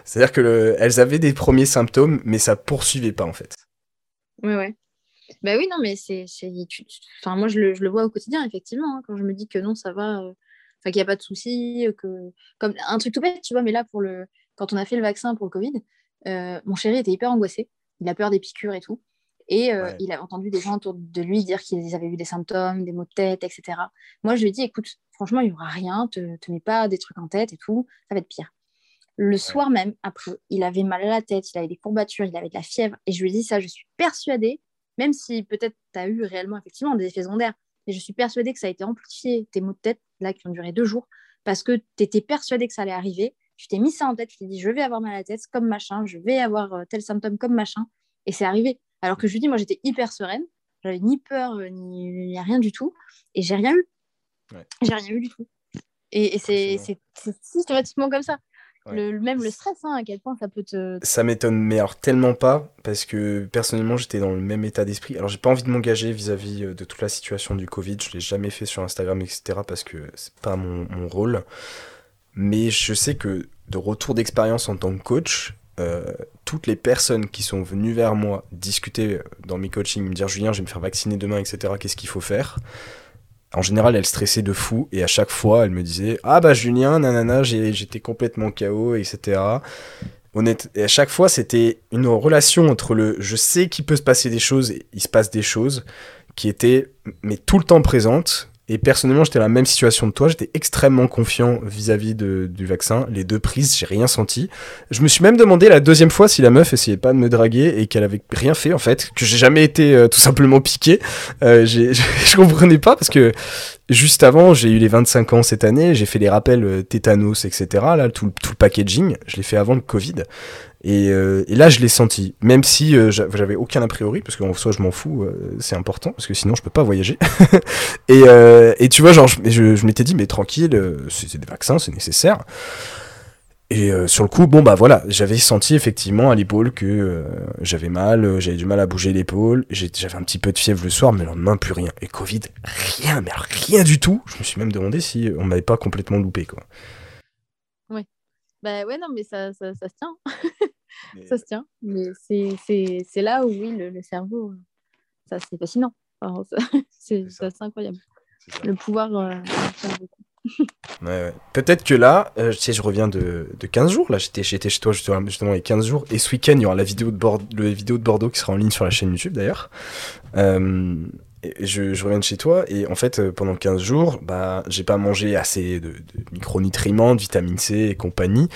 C'est-à-dire qu'elles avaient des premiers symptômes, mais ça poursuivait pas en fait. Ouais, ouais. Bah oui, non, mais c'est. Enfin, moi, je le, je le, vois au quotidien, effectivement, hein, quand je me dis que non, ça va, euh, enfin, qu'il n'y a pas de souci, que. Comme un truc tout bête, tu vois, mais là, pour le... quand on a fait le vaccin pour le Covid, euh, mon chéri était hyper angoissé. Il a peur des piqûres et tout. Et euh, il a entendu des gens autour de lui dire qu'ils avaient eu des symptômes, des maux de tête, etc. Moi, je lui ai dit, écoute, franchement, il n'y aura rien, te, te mets pas des trucs en tête et tout, ça va être pire. Le soir même, après, il avait mal à la tête, il avait des courbatures, il avait de la fièvre. Et je lui ai dit ça, je suis persuadée, même si peut-être tu as eu réellement effectivement des effets secondaires, mais je suis persuadée que ça a été amplifié, tes maux de tête, là, qui ont duré deux jours, parce que tu étais persuadée que ça allait arriver. Tu t'es mis ça en tête, tu t'es dit, je vais avoir mal à la tête comme machin, je vais avoir euh, tel symptôme comme machin. Et c'est arrivé. Alors que je lui dis, moi, j'étais hyper sereine, j'avais ni peur, euh, ni, rien du tout, et j'ai rien eu. J'ai rien eu du tout. Et, et c'est systématiquement comme ça. Le, même le stress, hein, à quel point ça peut te. Ça m'étonne, mais alors tellement pas, parce que personnellement j'étais dans le même état d'esprit. Alors j'ai pas envie de m'engager vis-à-vis euh, de toute la situation du Covid, je l'ai jamais fait sur Instagram, etc., parce que c'est pas mon, mon, rôle. Mais je sais que de retour d'expérience en tant que coach, euh, toutes les personnes qui sont venues vers moi discuter euh, dans mes coachings, me dire Julien, je vais me faire vacciner demain, etc., qu'est-ce qu'il faut faire? En général, elle stressait de fou et à chaque fois, elle me disait Ah bah Julien, nanana, j'étais complètement KO, etc. Honnête, et à chaque fois, c'était une relation entre le je sais qu'il peut se passer des choses et il se passe des choses qui étaient mais tout le temps présentes et personnellement, j'étais dans la même situation de toi. J'étais extrêmement confiant vis-à-vis du vaccin. Les deux prises, j'ai rien senti. Je me suis même demandé la deuxième fois si la meuf essayait pas de me draguer et qu'elle avait rien fait en fait, que j'ai jamais été euh, tout simplement piqué. Euh, je comprenais pas parce que juste avant, j'ai eu les 25 ans cette année. J'ai fait les rappels euh, tétanos, etc. Là, tout, tout le packaging, je l'ai fait avant le Covid. Euh, et, là, je l'ai senti, même si euh, j'avais aucun a priori, parce qu'en soi, je m'en fous, euh, c'est important, parce que sinon, je peux pas voyager. et, tu vois, genre, je, je, m'étais dit, mais tranquille, c'est des vaccins, c'est nécessaire. Et sur le coup, bon, bah voilà, j'avais senti effectivement à l'épaule que j'avais mal, j'avais du mal à bouger l'épaule, j'avais un petit peu de fièvre le soir, mais le lendemain, plus rien. Et Covid, rien, mais rien du tout. Je me suis même demandé si on m'avait pas complètement loupé, quoi. Bah ouais, non, mais ça, ça, ça se tient. ça se tient. Mais c'est là où, oui, le, le cerveau, ça c'est fascinant. Enfin, c'est incroyable. Le pouvoir euh, ouais, ouais. Peut-être que là, euh, tu sais, je reviens de, de 15 jours. Là, j'étais chez toi justement, justement les 15 jours. Et ce week-end, il y aura la vidéo de, Bordeaux, le vidéo de Bordeaux qui sera en ligne sur la chaîne YouTube d'ailleurs. Euh, je, je, reviens de chez toi et en fait euh, pendant 15 jours bah j'ai pas mangé assez de, de, micronutriments de vitamine C et compagnie.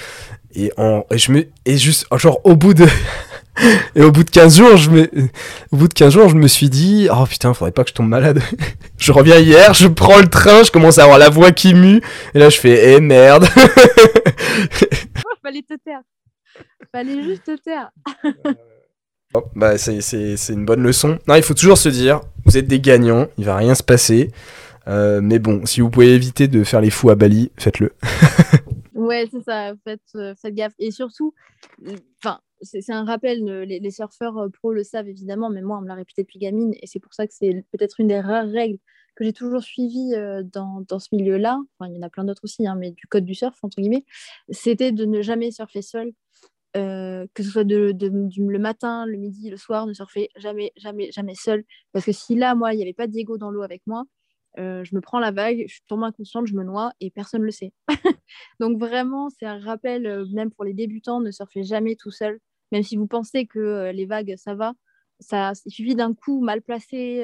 Et en et je me et juste genre au bout de et au bout de 15 jours je me au bout de 15 jours je me suis dit oh putain faudrait pas que je tombe malade. Je reviens hier je prends le train je commence à avoir la voix qui mue et là je fais eh merde fallait te taire. Fallait juste te taire bah c'est une bonne leçon. Non, il faut toujours se dire, vous êtes des gagnants, il va rien se passer. Euh, mais bon, si vous pouvez éviter de faire les fous à Bali, faites-le. ouais, c'est ça, faites, euh, faites, gaffe. Et surtout, enfin, c'est un rappel, les, surfeurs euh, pros le savent évidemment, mais moi, on me l'a répété depuis gamine, et c'est pour ça que c'est peut-être une des rares règles que j'ai toujours suivi euh, dans, dans, ce milieu-là, enfin, il y en a plein d'autres aussi, hein, mais du code du surf, entre guillemets, c'était de ne jamais surfer seul. Euh, que ce soit le matin, le midi, le soir, ne surfer jamais, jamais, jamais seul. Parce que si là, moi, il n'y avait pas Diego dans l'eau avec moi, euh, je me prends la vague, je tombe inconsciente, je me noie et personne ne le sait. Donc vraiment, c'est un rappel, même pour les débutants, ne surfez jamais tout seul. Même si vous pensez que les vagues, ça va, ça, il suffit d'un coup mal placé,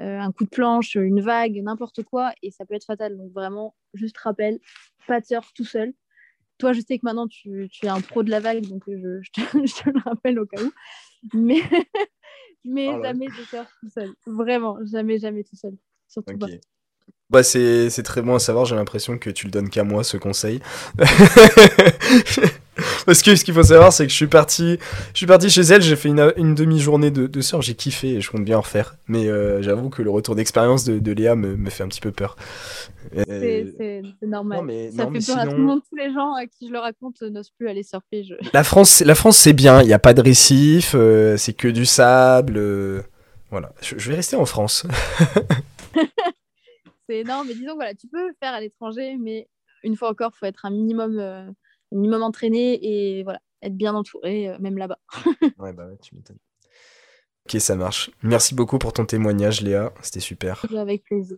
euh, un coup de planche, une vague, n'importe quoi, et ça peut être fatal. Donc vraiment, juste rappel, pas de surf tout seul. Toi, je sais que maintenant, tu, tu es un pro de la vague, donc je, je, te, le rappelle au cas où. Mais, mais oh jamais de surf tout seul. Vraiment, jamais, jamais tout seul. Surtout pas. Bah c'est très bon à savoir, j'ai l'impression que tu le donnes qu'à moi ce conseil. Parce que ce qu'il faut savoir, c'est que je suis parti, je suis parti chez elle, j'ai fait une, une demi-journée de, de surf, j'ai kiffé et je compte bien en refaire. Mais euh, j'avoue que le retour d'expérience de, de, Léa me, me, fait un petit peu peur. C'est normal. mais, ça fait peur à tout le monde. Tous les gens à qui je le raconte n'osent plus aller surfer. Je... La France, la France c'est bien, il n'y a pas de récif, euh, c'est que du sable. Euh, voilà, je, je vais rester en France. c'est non, mais disons voilà, tu peux faire à l'étranger, mais une fois encore, il faut être un minimum, euh, minimum entraîné et voilà, être bien entouré, euh, même là-bas. ouais, bah ouais, tu m'étonnes. Ok, ça marche. Merci beaucoup pour ton témoignage, Léa. C'était super. Avec plaisir.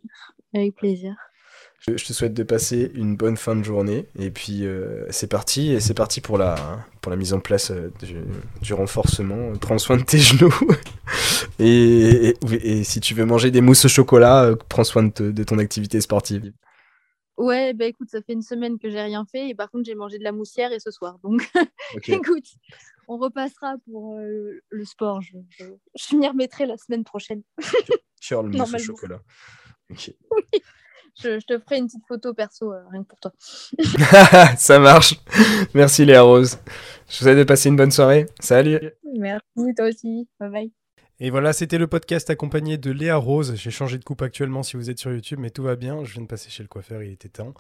Avec plaisir. Je, te souhaite de passer une bonne fin de journée. Et puis, euh, c'est parti. Et c'est parti pour la, pour la mise en place euh, du, renforcement. Prends soin de tes genoux. et, et, si tu veux manger des mousses au chocolat, prends soin de, de, ton activité sportive. Ouais, bah écoute, ça fait une semaine que j'ai rien fait. Et par contre, j'ai mangé de la moussière et ce soir. Donc, écoute, on repassera pour le sport. Je, je, m'y remettrai la semaine prochaine. Mousse au chocolat. Oui je, te ferai une petite photo perso, euh, rien que pour toi. ça marche. Merci Léa Rose. Je vous souhaite de passer une bonne soirée. Salut. Merci, toi aussi. Bye bye. Et voilà, c'était le podcast accompagné de Léa Rose. J'ai changé de coupe actuellement si vous êtes sur YouTube, mais tout va bien. Je viens de passer chez le coiffeur, il était temps.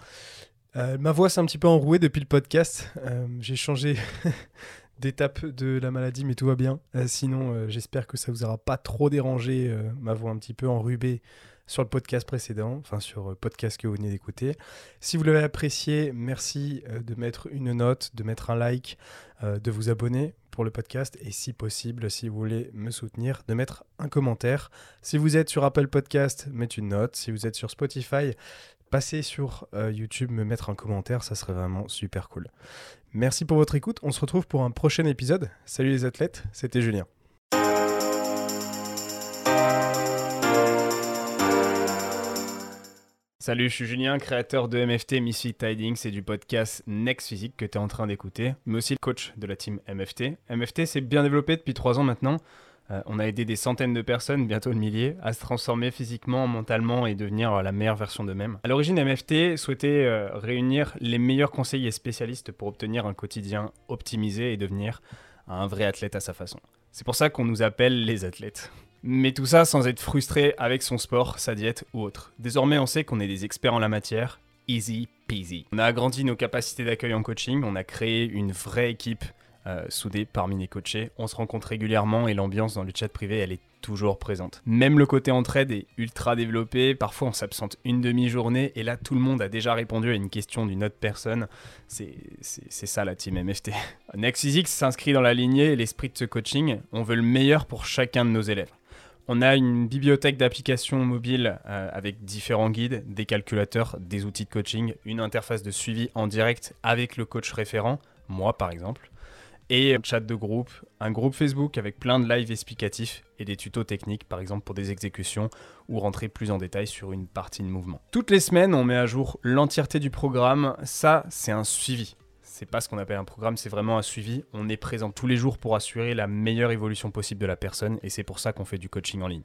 Euh, ma voix s'est un petit peu enrouée depuis le podcast. Euh, j'ai changé d'étape de la maladie, mais tout va bien. sinon, j'espère que ça vous aura pas trop dérangé, ma voix un petit peu enrubée sur le podcast précédent, enfin sur le euh, podcast que vous venez d'écouter. Si vous l'avez apprécié, merci euh, de mettre une note, de mettre un like, euh, de vous abonner pour le podcast et si possible, si vous voulez me soutenir, de mettre un commentaire. Si vous êtes sur Apple Podcast, mettez une note. Si vous êtes sur Spotify, passez sur YouTube, me mettre un commentaire, ça serait vraiment super cool. Merci pour votre écoute, on se retrouve pour un prochain épisode. Salut les athlètes, c'était Julien. Salut, je suis Julien, créateur de MFT Misfit Tidings et du podcast Next Physique que tu es en train d'écouter, mais aussi le coach de la team MFT. MFT s'est bien développé depuis trois ans maintenant. Euh, on a aidé des centaines de personnes, bientôt le millier, à se transformer physiquement, mentalement et devenir la meilleure version d'eux-mêmes. À l'origine, MFT souhaitait euh, réunir les meilleurs conseillers spécialistes pour obtenir un quotidien optimisé et devenir un vrai athlète à sa façon. C'est pour ça qu'on nous appelle les athlètes. Mais tout ça sans être frustré avec son sport, sa diète ou autre. Désormais, on sait qu'on est des experts en la matière. Easy peasy. On a agrandi nos capacités d'accueil en coaching, on a créé une vraie équipe euh, soudée parmi les coachés. On se rencontre régulièrement et l'ambiance dans le chat privé, elle est toujours présente. Même le côté entraide est ultra développé. Parfois, on s'absente une demi-journée et là, tout le monde a déjà répondu à une question d'une autre personne. C'est ça la team MFT. Next Physics s'inscrit dans la lignée et l'esprit de ce coaching. On veut le meilleur pour chacun de nos élèves. On a une bibliothèque d'applications mobiles euh, avec différents guides, des calculateurs, des outils de coaching, une interface de suivi en direct avec le coach référent, moi par exemple, et un chat de groupe, un groupe Facebook avec plein de lives explicatifs et des tutos techniques, par exemple pour des exécutions ou rentrer plus en détail sur une partie de mouvement. Toutes les semaines, on met à jour l'entièreté du programme. Ça, c'est un suivi c'est pas ce qu'on appelle un programme, c'est vraiment un suivi. On est présent tous les jours pour assurer la meilleure évolution possible de la personne et c'est pour ça qu'on fait du coaching en ligne.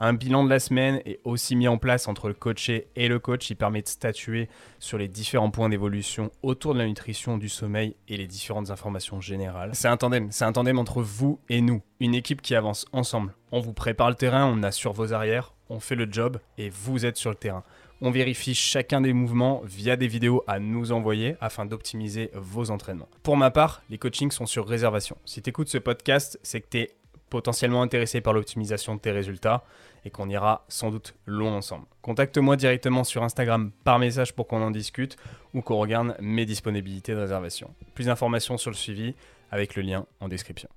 Un bilan de la semaine est aussi mis en place entre le coaché et le coach. Il permet de statuer sur les différents points d'évolution autour de la nutrition, du sommeil et les différentes informations générales. C'est un tandem, c'est un tandem entre vous et nous, une équipe qui avance ensemble. On vous prépare le terrain, on assure vos arrières, on fait le job et vous êtes sur le terrain. On vérifie chacun des mouvements via des vidéos à nous envoyer afin d'optimiser vos entraînements. Pour ma part, les coachings sont sur réservation. Si tu écoutes ce podcast, c'est que tu es potentiellement intéressé par l'optimisation de tes résultats et qu'on ira sans doute loin ensemble. Contacte-moi directement sur Instagram par message pour qu'on en discute ou qu'on regarde mes disponibilités de réservation. Plus d'informations sur le suivi avec le lien en description.